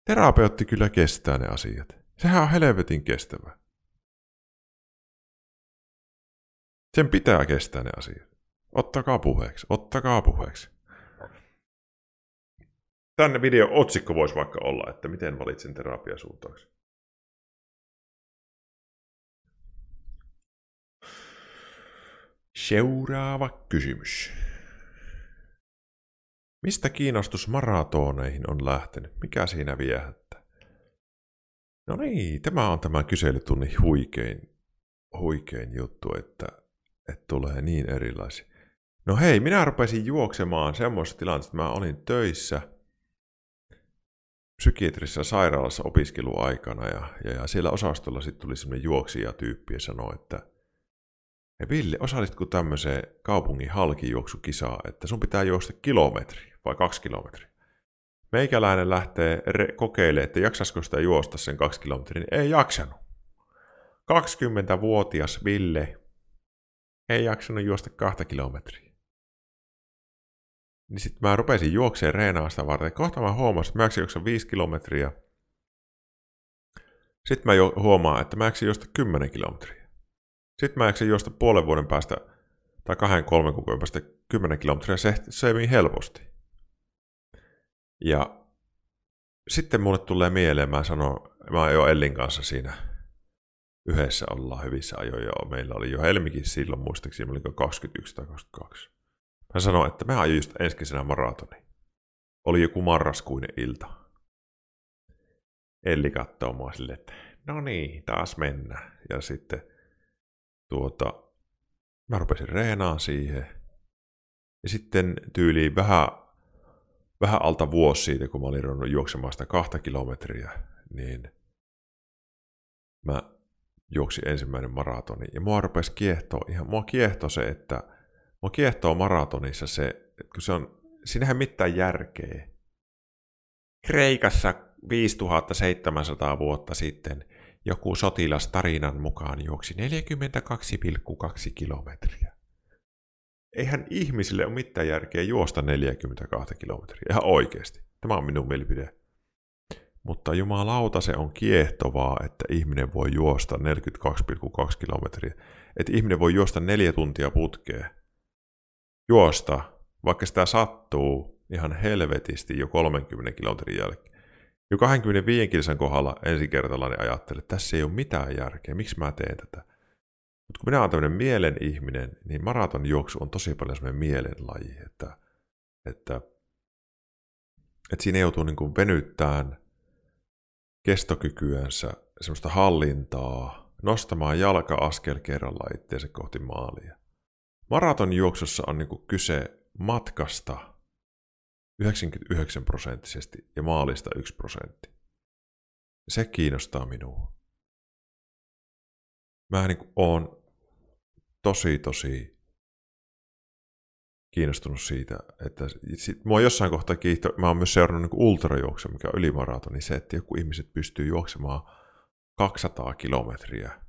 Terapeutti kyllä kestää ne asiat. Sehän on helvetin kestävä. Sen pitää kestää ne asiat. Ottakaa puheeksi, ottakaa puheeksi. Tänne video otsikko voisi vaikka olla, että miten valitsen terapiasuuntauksen. Seuraava kysymys. Mistä kiinnostus maratoneihin on lähtenyt? Mikä siinä viehättää? No niin, tämä on tämä kyselytunnin huikein, huikein juttu, että, että tulee niin erilaisia. No hei, minä rupesin juoksemaan semmoisessa tilanteessa, että mä olin töissä psykiatrisessa sairaalassa opiskeluaikana ja, ja, ja siellä osastolla sitten tuli semmoinen juoksija-tyyppi ja sanoi, että Ja Ville, osallistutko tämmöiseen kaupungin halkijuoksukisaan, että sun pitää juosta kilometri vai kaksi kilometriä? Meikäläinen lähtee re- kokeilemaan, että jaksaisiko sitä juosta sen kaksi kilometriä, niin ei jaksanut. 20-vuotias Ville ei jaksanut juosta kahta kilometriä. Niin sitten mä rupesin juokseen reenaa sitä varten. Kohta mä huomasin, että mä jaksin viisi kilometriä. Sitten mä jo huomaan, että mä jaksin juosta 10 kilometriä. Sitten mä jaksin juosta puolen vuoden päästä tai kahden, kolmen kuukauden päästä 10 kilometriä. Se, se meni helposti. Ja sitten mulle tulee mieleen, mä sanon, mä jo Ellin kanssa siinä yhdessä ollaan hyvissä ajoja. Meillä oli jo Helmikin silloin muistaakseni, oliko 21 tai 22. Mä sanoin, että mä ajoin just ensi maratoni. Oli joku marraskuinen ilta. Elli katsoo mua silleen, että no niin, taas mennään. Ja sitten tuota, mä rupesin reenaan siihen. Ja sitten tyyliin vähän, vähän alta vuosi siitä, kun mä olin ruvennut juoksemaan sitä kahta kilometriä, niin mä juoksin ensimmäinen maratoni. Ja mua rupesi kiehtoa, ihan mua kiehtoi se, että mua kiehtoo maratonissa se, että kun se on, siinähän mitään järkeä. Kreikassa 5700 vuotta sitten joku sotilas tarinan mukaan juoksi 42,2 kilometriä. Eihän ihmisille ole mitään järkeä juosta 42 kilometriä. Ihan oikeasti. Tämä on minun mielipide. Mutta jumalauta se on kiehtovaa, että ihminen voi juosta 42,2 kilometriä. Että ihminen voi juosta neljä tuntia putkeen. Juosta, vaikka sitä sattuu ihan helvetisti jo 30 kilometrin jälkeen. Jo 25 kilsan kohdalla ensikertalainen ajattelee, että tässä ei ole mitään järkeä, miksi mä teen tätä. Mutta kun minä olen tämmöinen mielen ihminen, niin maratonjuoksu on tosi paljon semmoinen mielenlaji, että, että, että siinä joutuu niin kuin venyttämään kestokykyänsä, semmoista hallintaa, nostamaan jalka askel kerralla itseensä kohti maalia. Maratonjuoksussa on niin kyse matkasta 99 prosenttisesti ja maalista 1 prosentti. Se kiinnostaa minua. Mä niin oon tosi tosi kiinnostunut siitä, että sit, mua jossain kohtaa kiihto, mä oon myös seurannut niin ultrajuoksu, mikä on ylimaratoni, niin se, että joku ihmiset pystyy juoksemaan 200 kilometriä,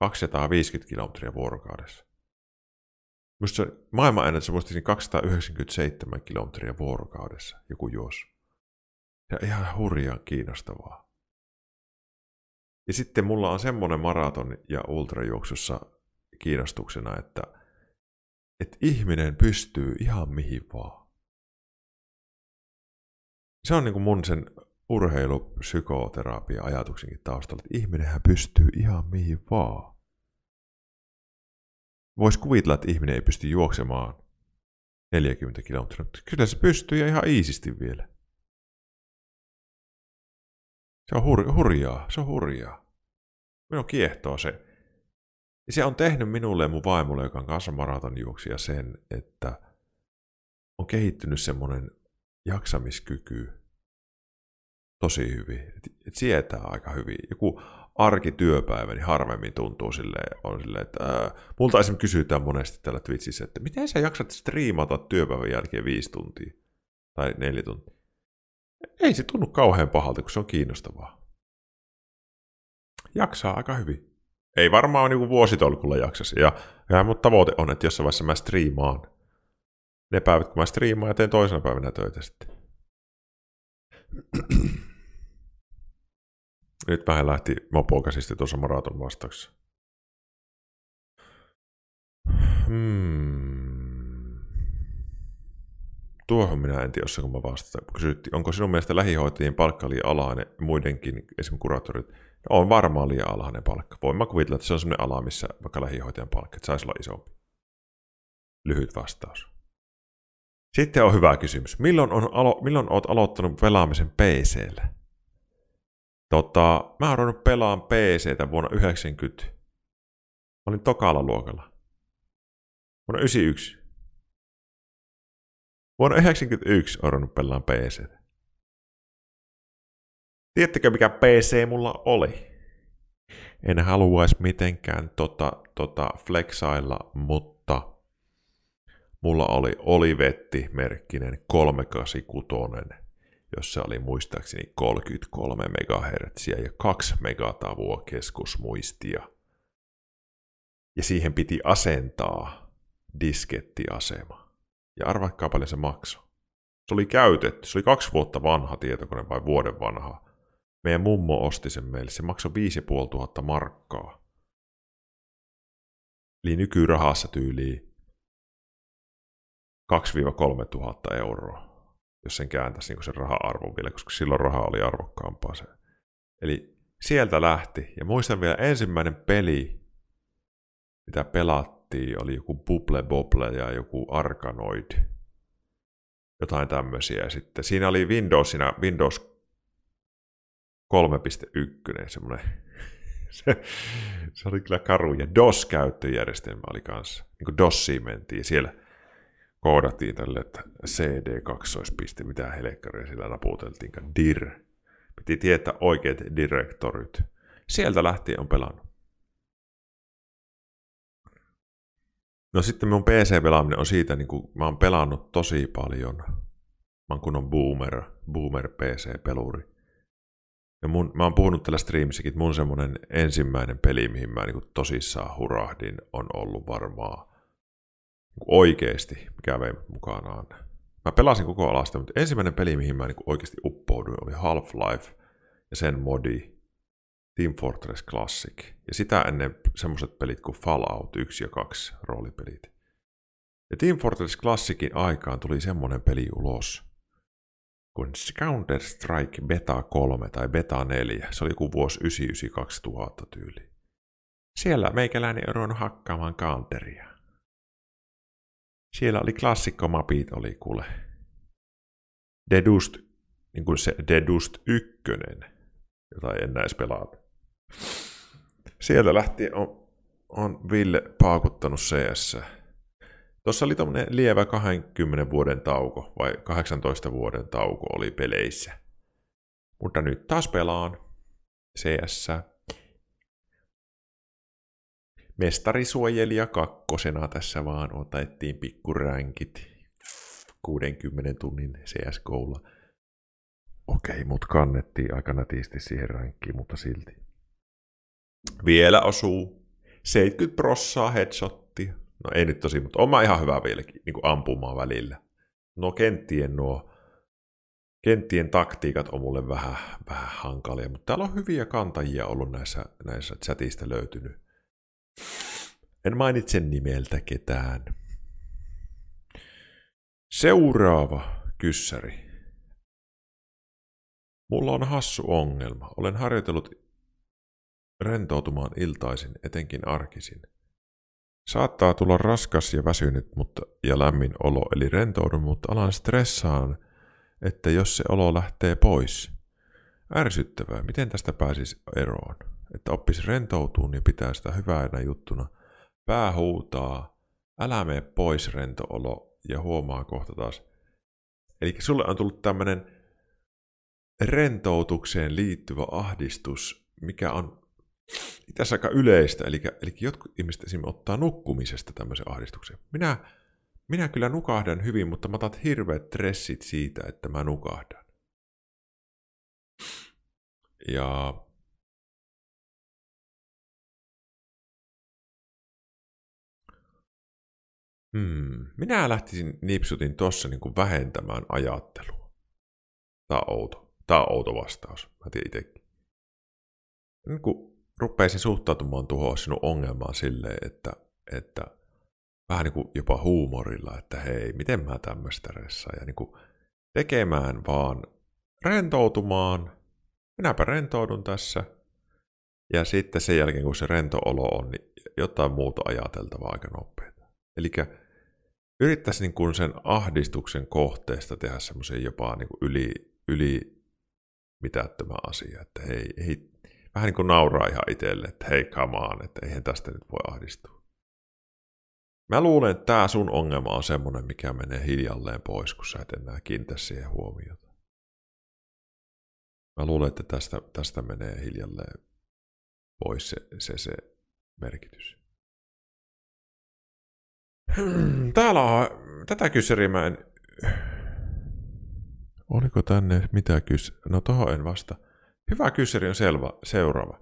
250 kilometriä vuorokaudessa. Musta se maailman ennätys on 297 kilometriä vuorokaudessa joku juos. Ja ihan hurjan kiinnostavaa. Ja sitten mulla on semmoinen maraton ja ultrajuoksussa kiinnostuksena, että – että ihminen pystyy ihan mihin vaan. Se on niin kuin mun sen urheilupsykoterapia ajatuksenkin taustalla, että ihminenhän pystyy ihan mihin vaan. Voisi kuvitella, että ihminen ei pysty juoksemaan 40 kilometriä, mutta kyllä se pystyy ja ihan iisisti vielä. Se on hur- hurjaa, se on hurjaa. Minun kiehtoo se ja se on tehnyt minulle ja mun vaimolle, joka on kanssa maratonjuoksija, sen, että on kehittynyt semmoinen jaksamiskyky tosi hyvin. Et sietää aika hyvin. Joku arkityöpäivä, niin harvemmin tuntuu silleen, on silleen, että ää, multa esimerkiksi kysytään monesti tällä Twitchissä, että miten sä jaksat striimata työpäivän jälkeen viisi tuntia tai neljä tuntia. Ei se tunnu kauhean pahalta, kun se on kiinnostavaa. Jaksaa aika hyvin. Ei varmaan niin vuositolkulla jaksasi. Ja, ja mun tavoite on, että jossain vaiheessa mä striimaan. Ne päivät, kun mä striimaan ja teen toisena päivänä töitä sitten. Nyt vähän lähti mopokäsistä tuossa maraton vastauksessa. Hmm. Tuohon minä en tiedä, kun mä vastaan. Kysyttiin, onko sinun mielestä lähihoitajien palkka liian alhainen muidenkin, esimerkiksi kuraattorit, on varmaan liian alhainen palkka. Voin mä kuvitella, että se on sellainen ala, missä vaikka lähihoitajan palkka, että saisi olla isompi. Lyhyt vastaus. Sitten on hyvä kysymys. Milloin, on alo- milloin oot aloittanut pelaamisen PCllä? Tota, mä oon ruvennut pelaan PCtä vuonna 90. Mä olin tokalla luokalla. Vuonna 91. Vuonna 91 oon ruvennut pelaan PCtä. Tiedättekö mikä PC mulla oli? en haluaisi mitenkään tota, tota flexailla, mutta mulla oli Olivetti-merkkinen 386, jossa oli muistaakseni 33 MHz ja 2 megatavua keskusmuistia. Ja siihen piti asentaa diskettiasema. Ja arvatkaa paljon se maksoi. Se oli käytetty, se oli kaksi vuotta vanha tietokone vai vuoden vanha. Meidän mummo osti sen meille, se maksoi 5500 markkaa. Eli nykyrahassa tyyliin 2-3 tuhatta euroa jos sen kääntäisi niin sen raha-arvon vielä, koska silloin raha oli arvokkaampaa se. Eli sieltä lähti. Ja muistan vielä ensimmäinen peli, mitä pelattiin, oli joku Bubble Bobble ja joku Arkanoid. Jotain tämmöisiä. Sitten siinä oli Windowsina, Windows 3.1, semmoinen se, se, oli kyllä karu. Ja DOS-käyttöjärjestelmä oli kanssa. Niin kuin DOSiin mentiin. Siellä koodattiin tälle, että CD kaksoispiste, mitä helekkaria sillä naputeltiin, dir. Piti tietää oikeat direktorit. Sieltä lähtien on pelannut. No sitten mun PC-pelaaminen on siitä, niin kuin mä oon pelannut tosi paljon. Mä oon kunnon boomer, boomer PC-peluri. Ja mun, mä oon puhunut tällä streamissakin, että mun semmonen ensimmäinen peli, mihin mä niin tosissaan hurahdin, on ollut varmaan oikeesti, mikä vei mukanaan. Mä pelasin koko alasta, mutta ensimmäinen peli, mihin mä niin oikeasti uppouduin, oli Half-Life ja sen modi Team Fortress Classic. Ja sitä ennen semmoset pelit kuin Fallout 1 ja 2 roolipelit. Ja Team Fortress Classicin aikaan tuli semmonen peli ulos kuin Counter-Strike Beta 3 tai Beta 4. Se oli joku vuosi 99-2000 tyyli. Siellä meikäläinen on hakkaamaan counteria. Siellä oli klassikkomapit, oli kuule. Dedust, niin kuin se Dedust 1, jota en näis pelata. Sieltä lähtien on, on Ville paakuttanut CS. Tuossa oli tämmöinen lievä 20 vuoden tauko, vai 18 vuoden tauko oli peleissä. Mutta nyt taas pelaan CS mestarisuojelija kakkosena tässä vaan otettiin pikkuränkit 60 tunnin CSGOlla. Okei, mut kannettiin aika nätisti siihen ränkkiin, mutta silti. Vielä osuu 70 prossaa headshotti. No ei nyt tosi, mutta on ihan hyvä vieläkin niin ampumaan välillä. No kenttien nuo kenttien taktiikat on mulle vähän, vähän hankalia, mutta täällä on hyviä kantajia ollut näissä, näissä chatista löytynyt. En mainitse nimeltä ketään. Seuraava kyssäri. Mulla on hassu ongelma. Olen harjoitellut rentoutumaan iltaisin, etenkin arkisin. Saattaa tulla raskas ja väsynyt mutta, ja lämmin olo, eli rentoudun, mutta alan stressaan, että jos se olo lähtee pois. Ärsyttävää, miten tästä pääsisi eroon? Että oppisi rentoutuun ja pitää sitä hyvänä juttuna. Pää huutaa, älä mene pois rentoolo ja huomaa kohta taas. Eli sulle on tullut tämmöinen rentoutukseen liittyvä ahdistus, mikä on tässä aika yleistä. Eli, eli jotkut ihmiset esimerkiksi ottaa nukkumisesta tämmöisen ahdistuksen. Minä, minä kyllä nukahdan hyvin, mutta mä otan hirveät stressit siitä, että mä nukahdan. Ja Hmm. Minä lähtisin nipsutin tuossa niin kuin vähentämään ajattelua. Tämä on outo. Tämä on outo vastaus. Mä tiedän itsekin. Niin kuin rupeisin suhtautumaan tuohon sinun ongelmaan silleen, että, että vähän niin kuin jopa huumorilla, että hei, miten mä tämmöistä ressaan. Ja niin kuin tekemään vaan, rentoutumaan. Minäpä rentoudun tässä. Ja sitten sen jälkeen, kun se rentoolo on, niin jotain muuta ajateltavaa aika nopeasti. Eli yrittäisi niin kuin sen ahdistuksen kohteesta tehdä semmoisen jopa niin kuin yli, yli mitättömän asia, että hei, ei, vähän niin kuin nauraa ihan itselle, että hei come on, että eihän tästä nyt voi ahdistua. Mä luulen, että tämä sun ongelma on semmoinen, mikä menee hiljalleen pois, kun sä et enää kiinnitä siihen huomiota. Mä luulen, että tästä, tästä menee hiljalleen pois se, se, se merkitys. Täällä on, tätä kyseriä mä en... Oliko tänne mitä kys... No tohon en vasta. Hyvä kyseri on selvä, seuraava.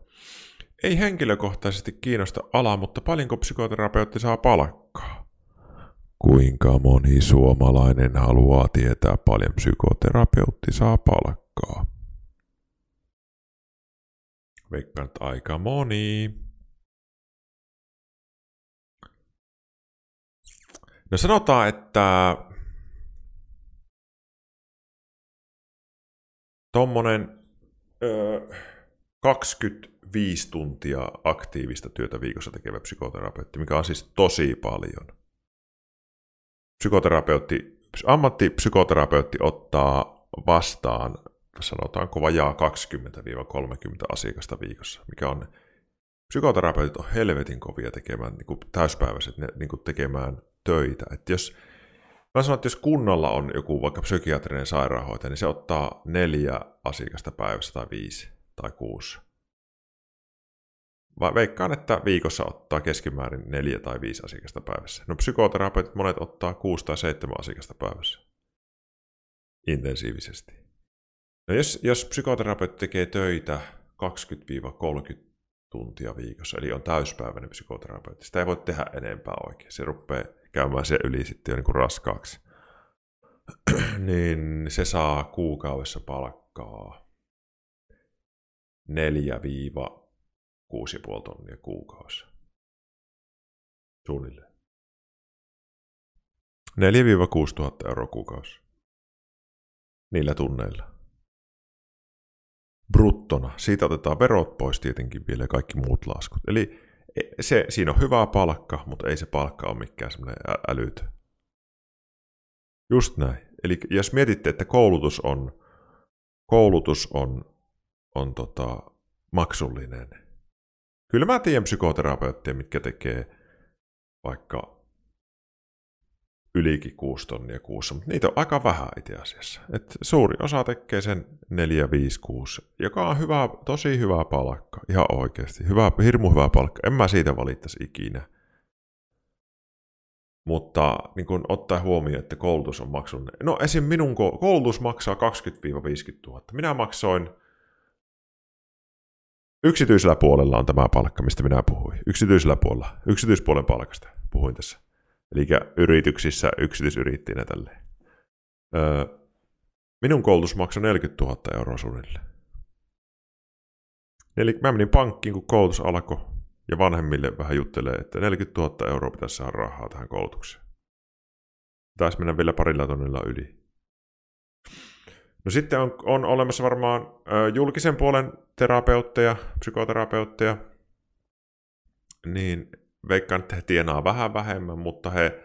Ei henkilökohtaisesti kiinnosta ala, mutta paljonko psykoterapeutti saa palkkaa? Kuinka moni suomalainen haluaa tietää paljon psykoterapeutti saa palkkaa? Veikkaan, aika moni. No sanotaan, että tuommoinen 25 tuntia aktiivista työtä viikossa tekevä psykoterapeutti, mikä on siis tosi paljon. Psykoterapeutti, ammattipsykoterapeutti ottaa vastaan, sanotaanko vajaa 20-30 asiakasta viikossa, mikä on psykoterapeutit on helvetin kovia tekemään niin kuin täyspäiväiset niin kuin tekemään töitä. Että jos, mä sanon, että jos kunnalla on joku vaikka psykiatrinen sairaanhoitaja, niin se ottaa neljä asiakasta päivässä tai viisi tai kuusi. Vai veikkaan, että viikossa ottaa keskimäärin neljä tai viisi asiakasta päivässä. No psykoterapeutit monet ottaa kuusi tai seitsemän asiakasta päivässä. Intensiivisesti. No jos, jos psykoterapeutti tekee töitä 20-30 tuntia viikossa, eli on täyspäiväinen psykoterapeutti, sitä ei voi tehdä enempää oikein. Se rupeaa käymään se yli sitten jo niin kuin raskaaksi. niin se saa kuukaudessa palkkaa 4-6,5 tonnia kuukausi. Suunnilleen. 4-6 tuhatta euroa kuukausi. Niillä tunneilla. Bruttona. Siitä otetaan verot pois tietenkin vielä ja kaikki muut laskut. Eli se, siinä on hyvä palkka, mutta ei se palkka ole mikään semmoinen älytö. Just näin. Eli jos mietitte, että koulutus on, koulutus on, on tota, maksullinen. Kyllä mä tiedän psykoterapeutteja, mitkä tekee vaikka ylikin 6 tonnia kuussa, mutta niitä on aika vähän itse asiassa. Et suuri osa tekee sen 4, 5, 6, joka on hyvä, tosi hyvä palkka, ihan oikeasti. Hyvä, hirmu hyvä palkka, en mä siitä valittaisi ikinä. Mutta niin kun ottaa huomioon, että koulutus on maksullinen. No esim. minun koulutus maksaa 20-50 000. Minä maksoin Yksityisellä puolella on tämä palkka, mistä minä puhuin. Yksityisellä puolella. Yksityispuolen palkasta puhuin tässä. Eli yrityksissä yksityisyrittäjänä tälle. Öö, minun koulutus maksoi 40 000 euroa suunnilleen. Eli mä menin pankkiin, kun koulutus alkoi, ja vanhemmille vähän juttelee, että 40 000 euroa pitäisi saada rahaa tähän koulutukseen. Taisi mennä vielä parilla tonnilla yli. No sitten on, on olemassa varmaan ö, julkisen puolen terapeutteja, psykoterapeutteja, niin veikkaan, että he tienaa vähän vähemmän, mutta he,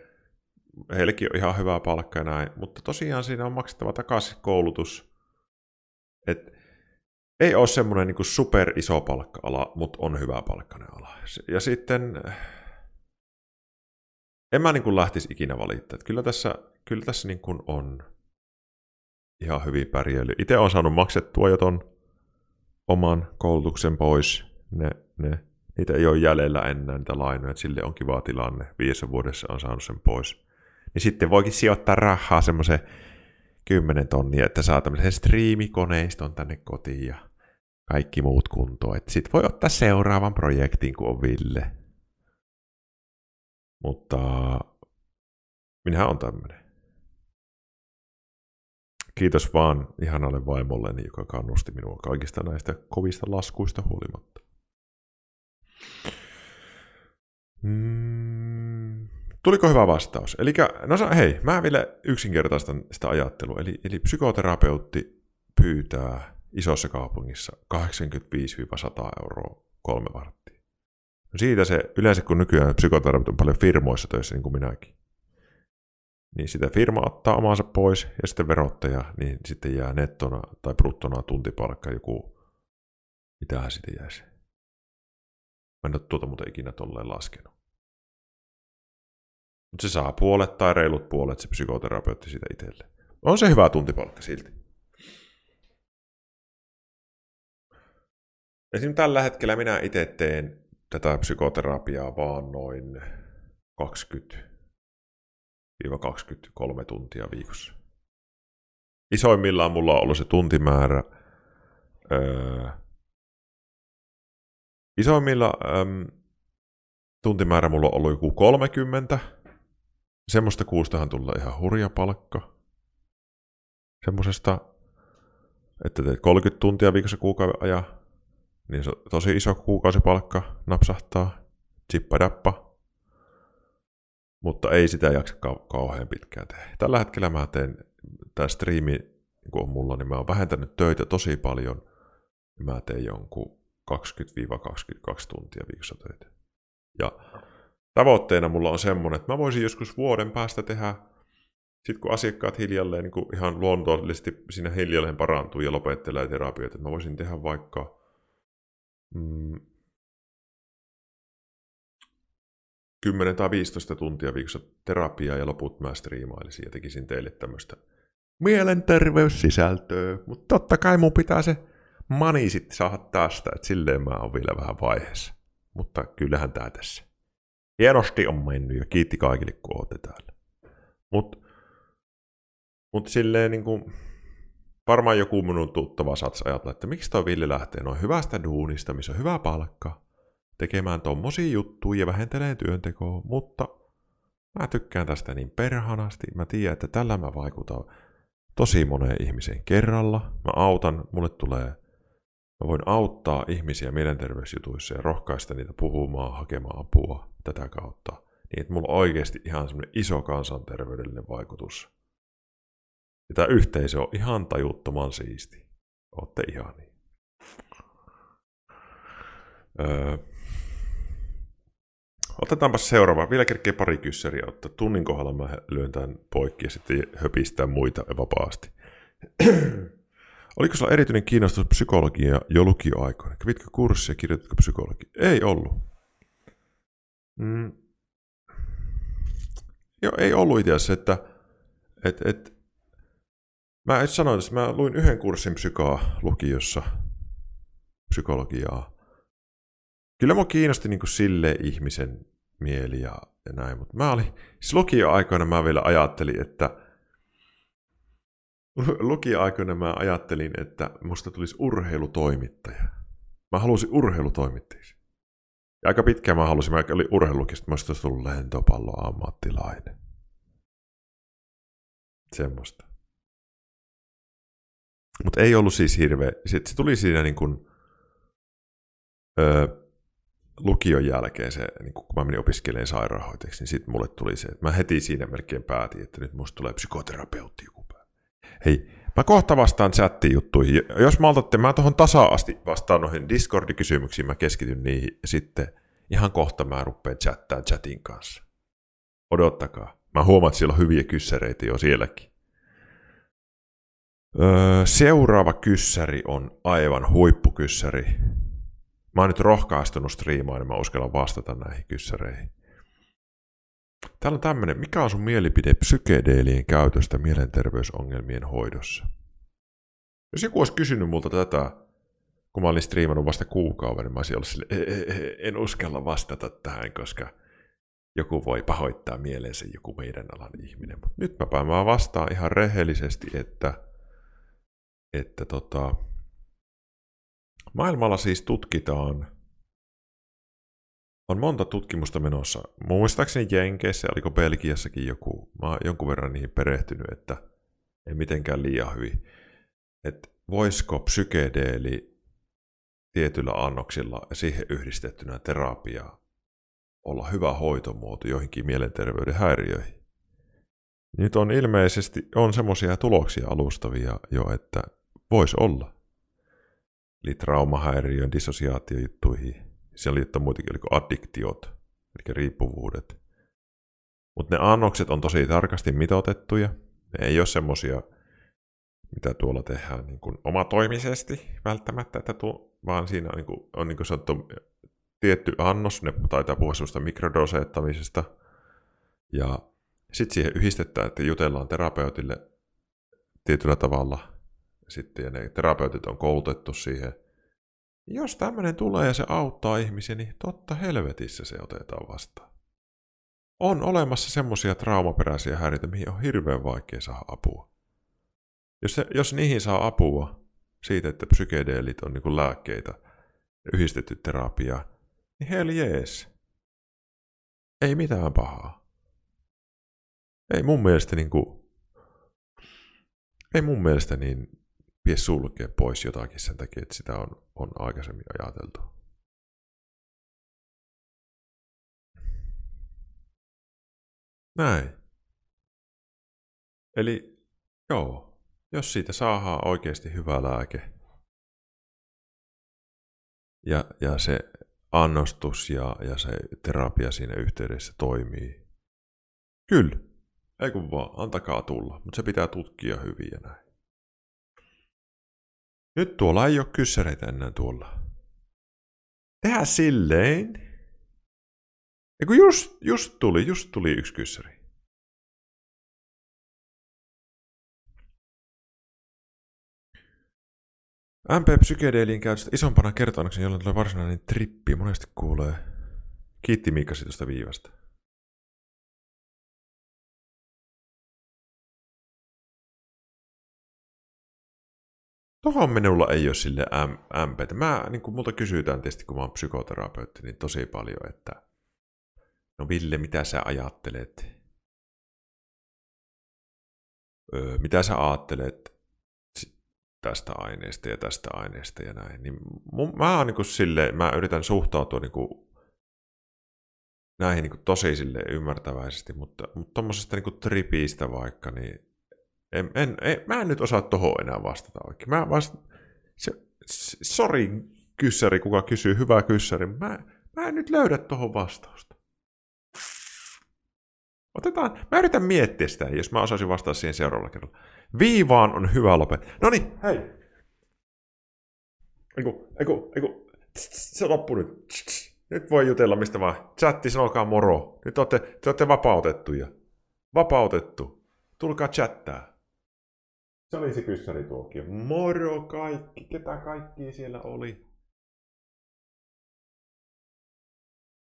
heillekin on ihan hyvä palkka ja näin. Mutta tosiaan siinä on maksettava takaisin koulutus. Et ei ole semmoinen niin super iso palkka-ala, mutta on hyvä palkkainen ala. Ja sitten en mä niin kuin lähtisi ikinä valittaa. Kyllä tässä, kyllä tässä niin kuin on ihan hyvin pärjäily. Itse olen saanut maksettua jo ton oman koulutuksen pois. Ne, ne niitä ei ole jäljellä enää niitä lainoja, että sille on kiva tilanne. Viidessä vuodessa on saanut sen pois. Niin sitten voikin sijoittaa rahaa semmoisen 10 tonnia, että saa tämmöisen striimikoneiston tänne kotiin ja kaikki muut kuntoon. Sitten voi ottaa seuraavan projektin, kun on Ville. Mutta minähän on tämmöinen. Kiitos vaan ihanalle vaimolleni, joka kannusti minua kaikista näistä kovista laskuista huolimatta. Mm, tuliko hyvä vastaus? Eli no hei, mä vielä yksinkertaistan sitä ajattelua. Eli, eli psykoterapeutti pyytää isossa kaupungissa 85-100 euroa kolme varttia. No siitä se, yleensä kun nykyään psykoterapeutti on paljon firmoissa töissä, niin kuin minäkin, niin sitä firma ottaa omansa pois ja sitten verottaja, niin sitten jää nettona tai bruttona tuntipalkka joku, mitähän sitten jäisi. Mä en ole tuota muuten ikinä tolleen laskenut. Mutta se saa puolet tai reilut puolet se psykoterapeutti siitä itselle. On se hyvä tuntipalkka silti. Esimerkiksi tällä hetkellä minä itse teen tätä psykoterapiaa vaan noin 20-23 tuntia viikossa. Isoimmillaan mulla on ollut se tuntimäärä. Öö, isoimmilla öö, tuntimäärä mulla on ollut joku 30. Semmoista kuustahan tulee ihan hurja palkka. Semmoisesta, että teet 30 tuntia viikossa kuukauden ajan, niin se on tosi iso kuukausipalkka napsahtaa. Chippadappa. Mutta ei sitä jaksa kau- kauhean pitkään tehdä. Tällä hetkellä mä teen tämä striimi, kun on mulla, niin mä oon vähentänyt töitä tosi paljon. Mä teen jonkun 20-22 tuntia viikossa töitä. Ja tavoitteena mulla on semmoinen, että mä voisin joskus vuoden päästä tehdä, sitten kun asiakkaat hiljalleen niin kuin ihan luontollisesti siinä hiljalleen parantuu ja lopettelee terapioita, että mä voisin tehdä vaikka mm, 10 tai 15 tuntia viikossa terapiaa ja loput mä striimailisin ja tekisin teille tämmöistä mielenterveyssisältöä. Mutta totta kai mun pitää se mani sitten saada tästä, että silleen mä oon vielä vähän vaiheessa. Mutta kyllähän tää tässä. Hienosti on mennyt ja kiitti kaikille, kun ootte täällä. Mutta mut silleen niin kuin, varmaan joku minun tuttava saats ajatella, että miksi toi Ville lähtee noin hyvästä duunista, missä on hyvä palkka, tekemään tommosia juttuja ja vähentelee työntekoa, mutta mä tykkään tästä niin perhanasti. Mä tiedän, että tällä mä vaikutan tosi moneen ihmiseen kerralla. Mä autan, mulle tulee, mä voin auttaa ihmisiä mielenterveysjutuissa ja rohkaista niitä puhumaan, hakemaan apua tätä kautta. Niin, että mulla on oikeasti ihan semmoinen iso kansanterveydellinen vaikutus. Ja tämä yhteisö on ihan tajuttoman siisti. Ootte ihan niin. Öö, Otetaanpa seuraava. Vielä kerkee pari kyssäriä ottaa. Tunnin kohdalla mä lyön tämän poikki ja sitten höpistää muita vapaasti. Oliko sulla erityinen kiinnostus psykologia jo lukioaikoina? Kävitkö kurssia, kirjoititko psykologia? Ei ollut. Mm. Joo, ei ollut itse asiassa, että et, et, mä et sanoin, että mä luin yhden kurssin psykaa lukiossa, psykologiaa. Kyllä mua kiinnosti niin sille ihmisen mieli ja, ja näin, mutta mä olin, siis lukio-aikoina mä vielä ajattelin, että lukio-aikoina mä ajattelin, että musta tulisi urheilutoimittaja. Mä halusin urheilutoimittajaksi. Ja aika pitkään mä halusin, mä olin urheilukista, mä olisin tullut lentopalloammattilainen. Semmoista. Mutta ei ollut siis hirveä. Sitten se tuli siinä niin kuin, öö, lukion jälkeen, se, niin kun mä menin opiskelemaan sairaanhoitajaksi, niin sitten mulle tuli se, että mä heti siinä melkein päätin, että nyt musta tulee psykoterapeutti joku. Hei, mä kohta vastaan chatti-juttuihin. Jos maltatte, mä tuohon tasa-asti vastaan noihin Discord-kysymyksiin, mä keskityn niihin, sitten ihan kohta mä rupean chattaa chatin kanssa. Odottakaa. Mä huomaan, että siellä on hyviä kyssäreitä jo sielläkin. Öö, seuraava kyssäri on aivan huippukyssäri. Mä oon nyt rohkaistunut striimaan, niin mä uskallan vastata näihin kyssäreihin. Täällä on tämmönen, mikä on sun mielipide psykedeelien käytöstä mielenterveysongelmien hoidossa? Jos joku olisi kysynyt multa tätä, kun mä olin striimannut vasta kuukauden, niin mä olisin ollut sille, en uskalla vastata tähän, koska joku voi pahoittaa mielensä joku meidän alan ihminen. Mutta nyt mä, mä vastaan ihan rehellisesti, että, että tota, Maailmalla siis tutkitaan, on monta tutkimusta menossa. Muistaakseni Jenkeissä, oliko Belgiassakin joku, mä oon jonkun verran niihin perehtynyt, että ei mitenkään liian hyvin. Että voisiko psykedeeli tietyillä annoksilla ja siihen yhdistettynä terapiaa olla hyvä hoitomuoto joihinkin mielenterveyden häiriöihin. Nyt on ilmeisesti on semmoisia tuloksia alustavia jo, että voisi olla eli traumahäiriön, dissosiaatiojuttuihin. Siellä liittyy muitakin, oliko addiktiot, eli riippuvuudet. Mutta ne annokset on tosi tarkasti mitotettuja. Ne ei ole semmosia, mitä tuolla tehdään niin kuin omatoimisesti välttämättä, että tuo, vaan siinä on, niin kuin, on niin kuin sanottu, tietty annos, ne taitaa puhua semmoista mikrodoseettamisesta, ja sitten siihen yhdistetään, että jutellaan terapeutille tietyllä tavalla sitten, ja ne terapeutit on koulutettu siihen Jos tämmöinen tulee ja se auttaa ihmisiä, niin totta helvetissä se otetaan vastaan. On olemassa semmoisia traumaperäisiä häiriöitä, mihin on hirveän vaikea saada apua. Jos, se, jos niihin saa apua siitä, että psykedeelit on niin lääkkeitä ja yhdistetty terapia, niin hell jees. Ei mitään pahaa. Ei mun mielestä niin kuin, ei mun mielestä niin pie sulkea pois jotakin sen takia, että sitä on, on aikaisemmin ajateltu. Näin. Eli joo, jos siitä saadaan oikeasti hyvä lääke ja, ja se annostus ja, ja se terapia siinä yhteydessä toimii, kyllä, ei kun vaan, antakaa tulla, mutta se pitää tutkia hyvin ja näin. Nyt tuolla ei ole kyssäreitä enää tuolla. Tehdään silleen. Eiku just, just tuli, just tuli yksi kyssäri. MP-psykedeelin käytöstä isompana kertaannoksena, jolloin tulee varsinainen trippi. Monesti kuulee. Kiitti Miikka tuosta viivasta. Tuohon minulla ei ole sille MP. Mä, niin kuin multa kysytään tietysti, kun mä oon psykoterapeutti, niin tosi paljon, että no Ville, mitä sä ajattelet? Öö, mitä sä ajattelet tästä aineesta ja tästä aineesta ja näin. Niin mun, mä, oon niin kuin sille, mä yritän suhtautua niin kuin näihin niin kuin tosi sille ymmärtäväisesti, mutta, mutta tuommoisesta niin tripistä vaikka, niin en, en, en, mä en nyt osaa tuohon enää vastata oikein. Mä vasta... Se, sori kyssäri, kuka kysyy, hyvä kyssäri. Mä, mä en nyt löydä tuohon vastausta. Otetaan, mä yritän miettiä sitä, jos mä osaisin vastata siihen seuraavalla kerralla. Viivaan on hyvä lopettaa. No niin, hei. Eiku, eiku, eiku. Se loppuu nyt. Nyt voi jutella mistä vaan. Chatti, sanokaa moro. Nyt olette, te olette vapautettuja. Vapautettu. Tulkaa chattaa. Se oli se kyssäri tuokio. Moro kaikki, ketä kaikki siellä oli?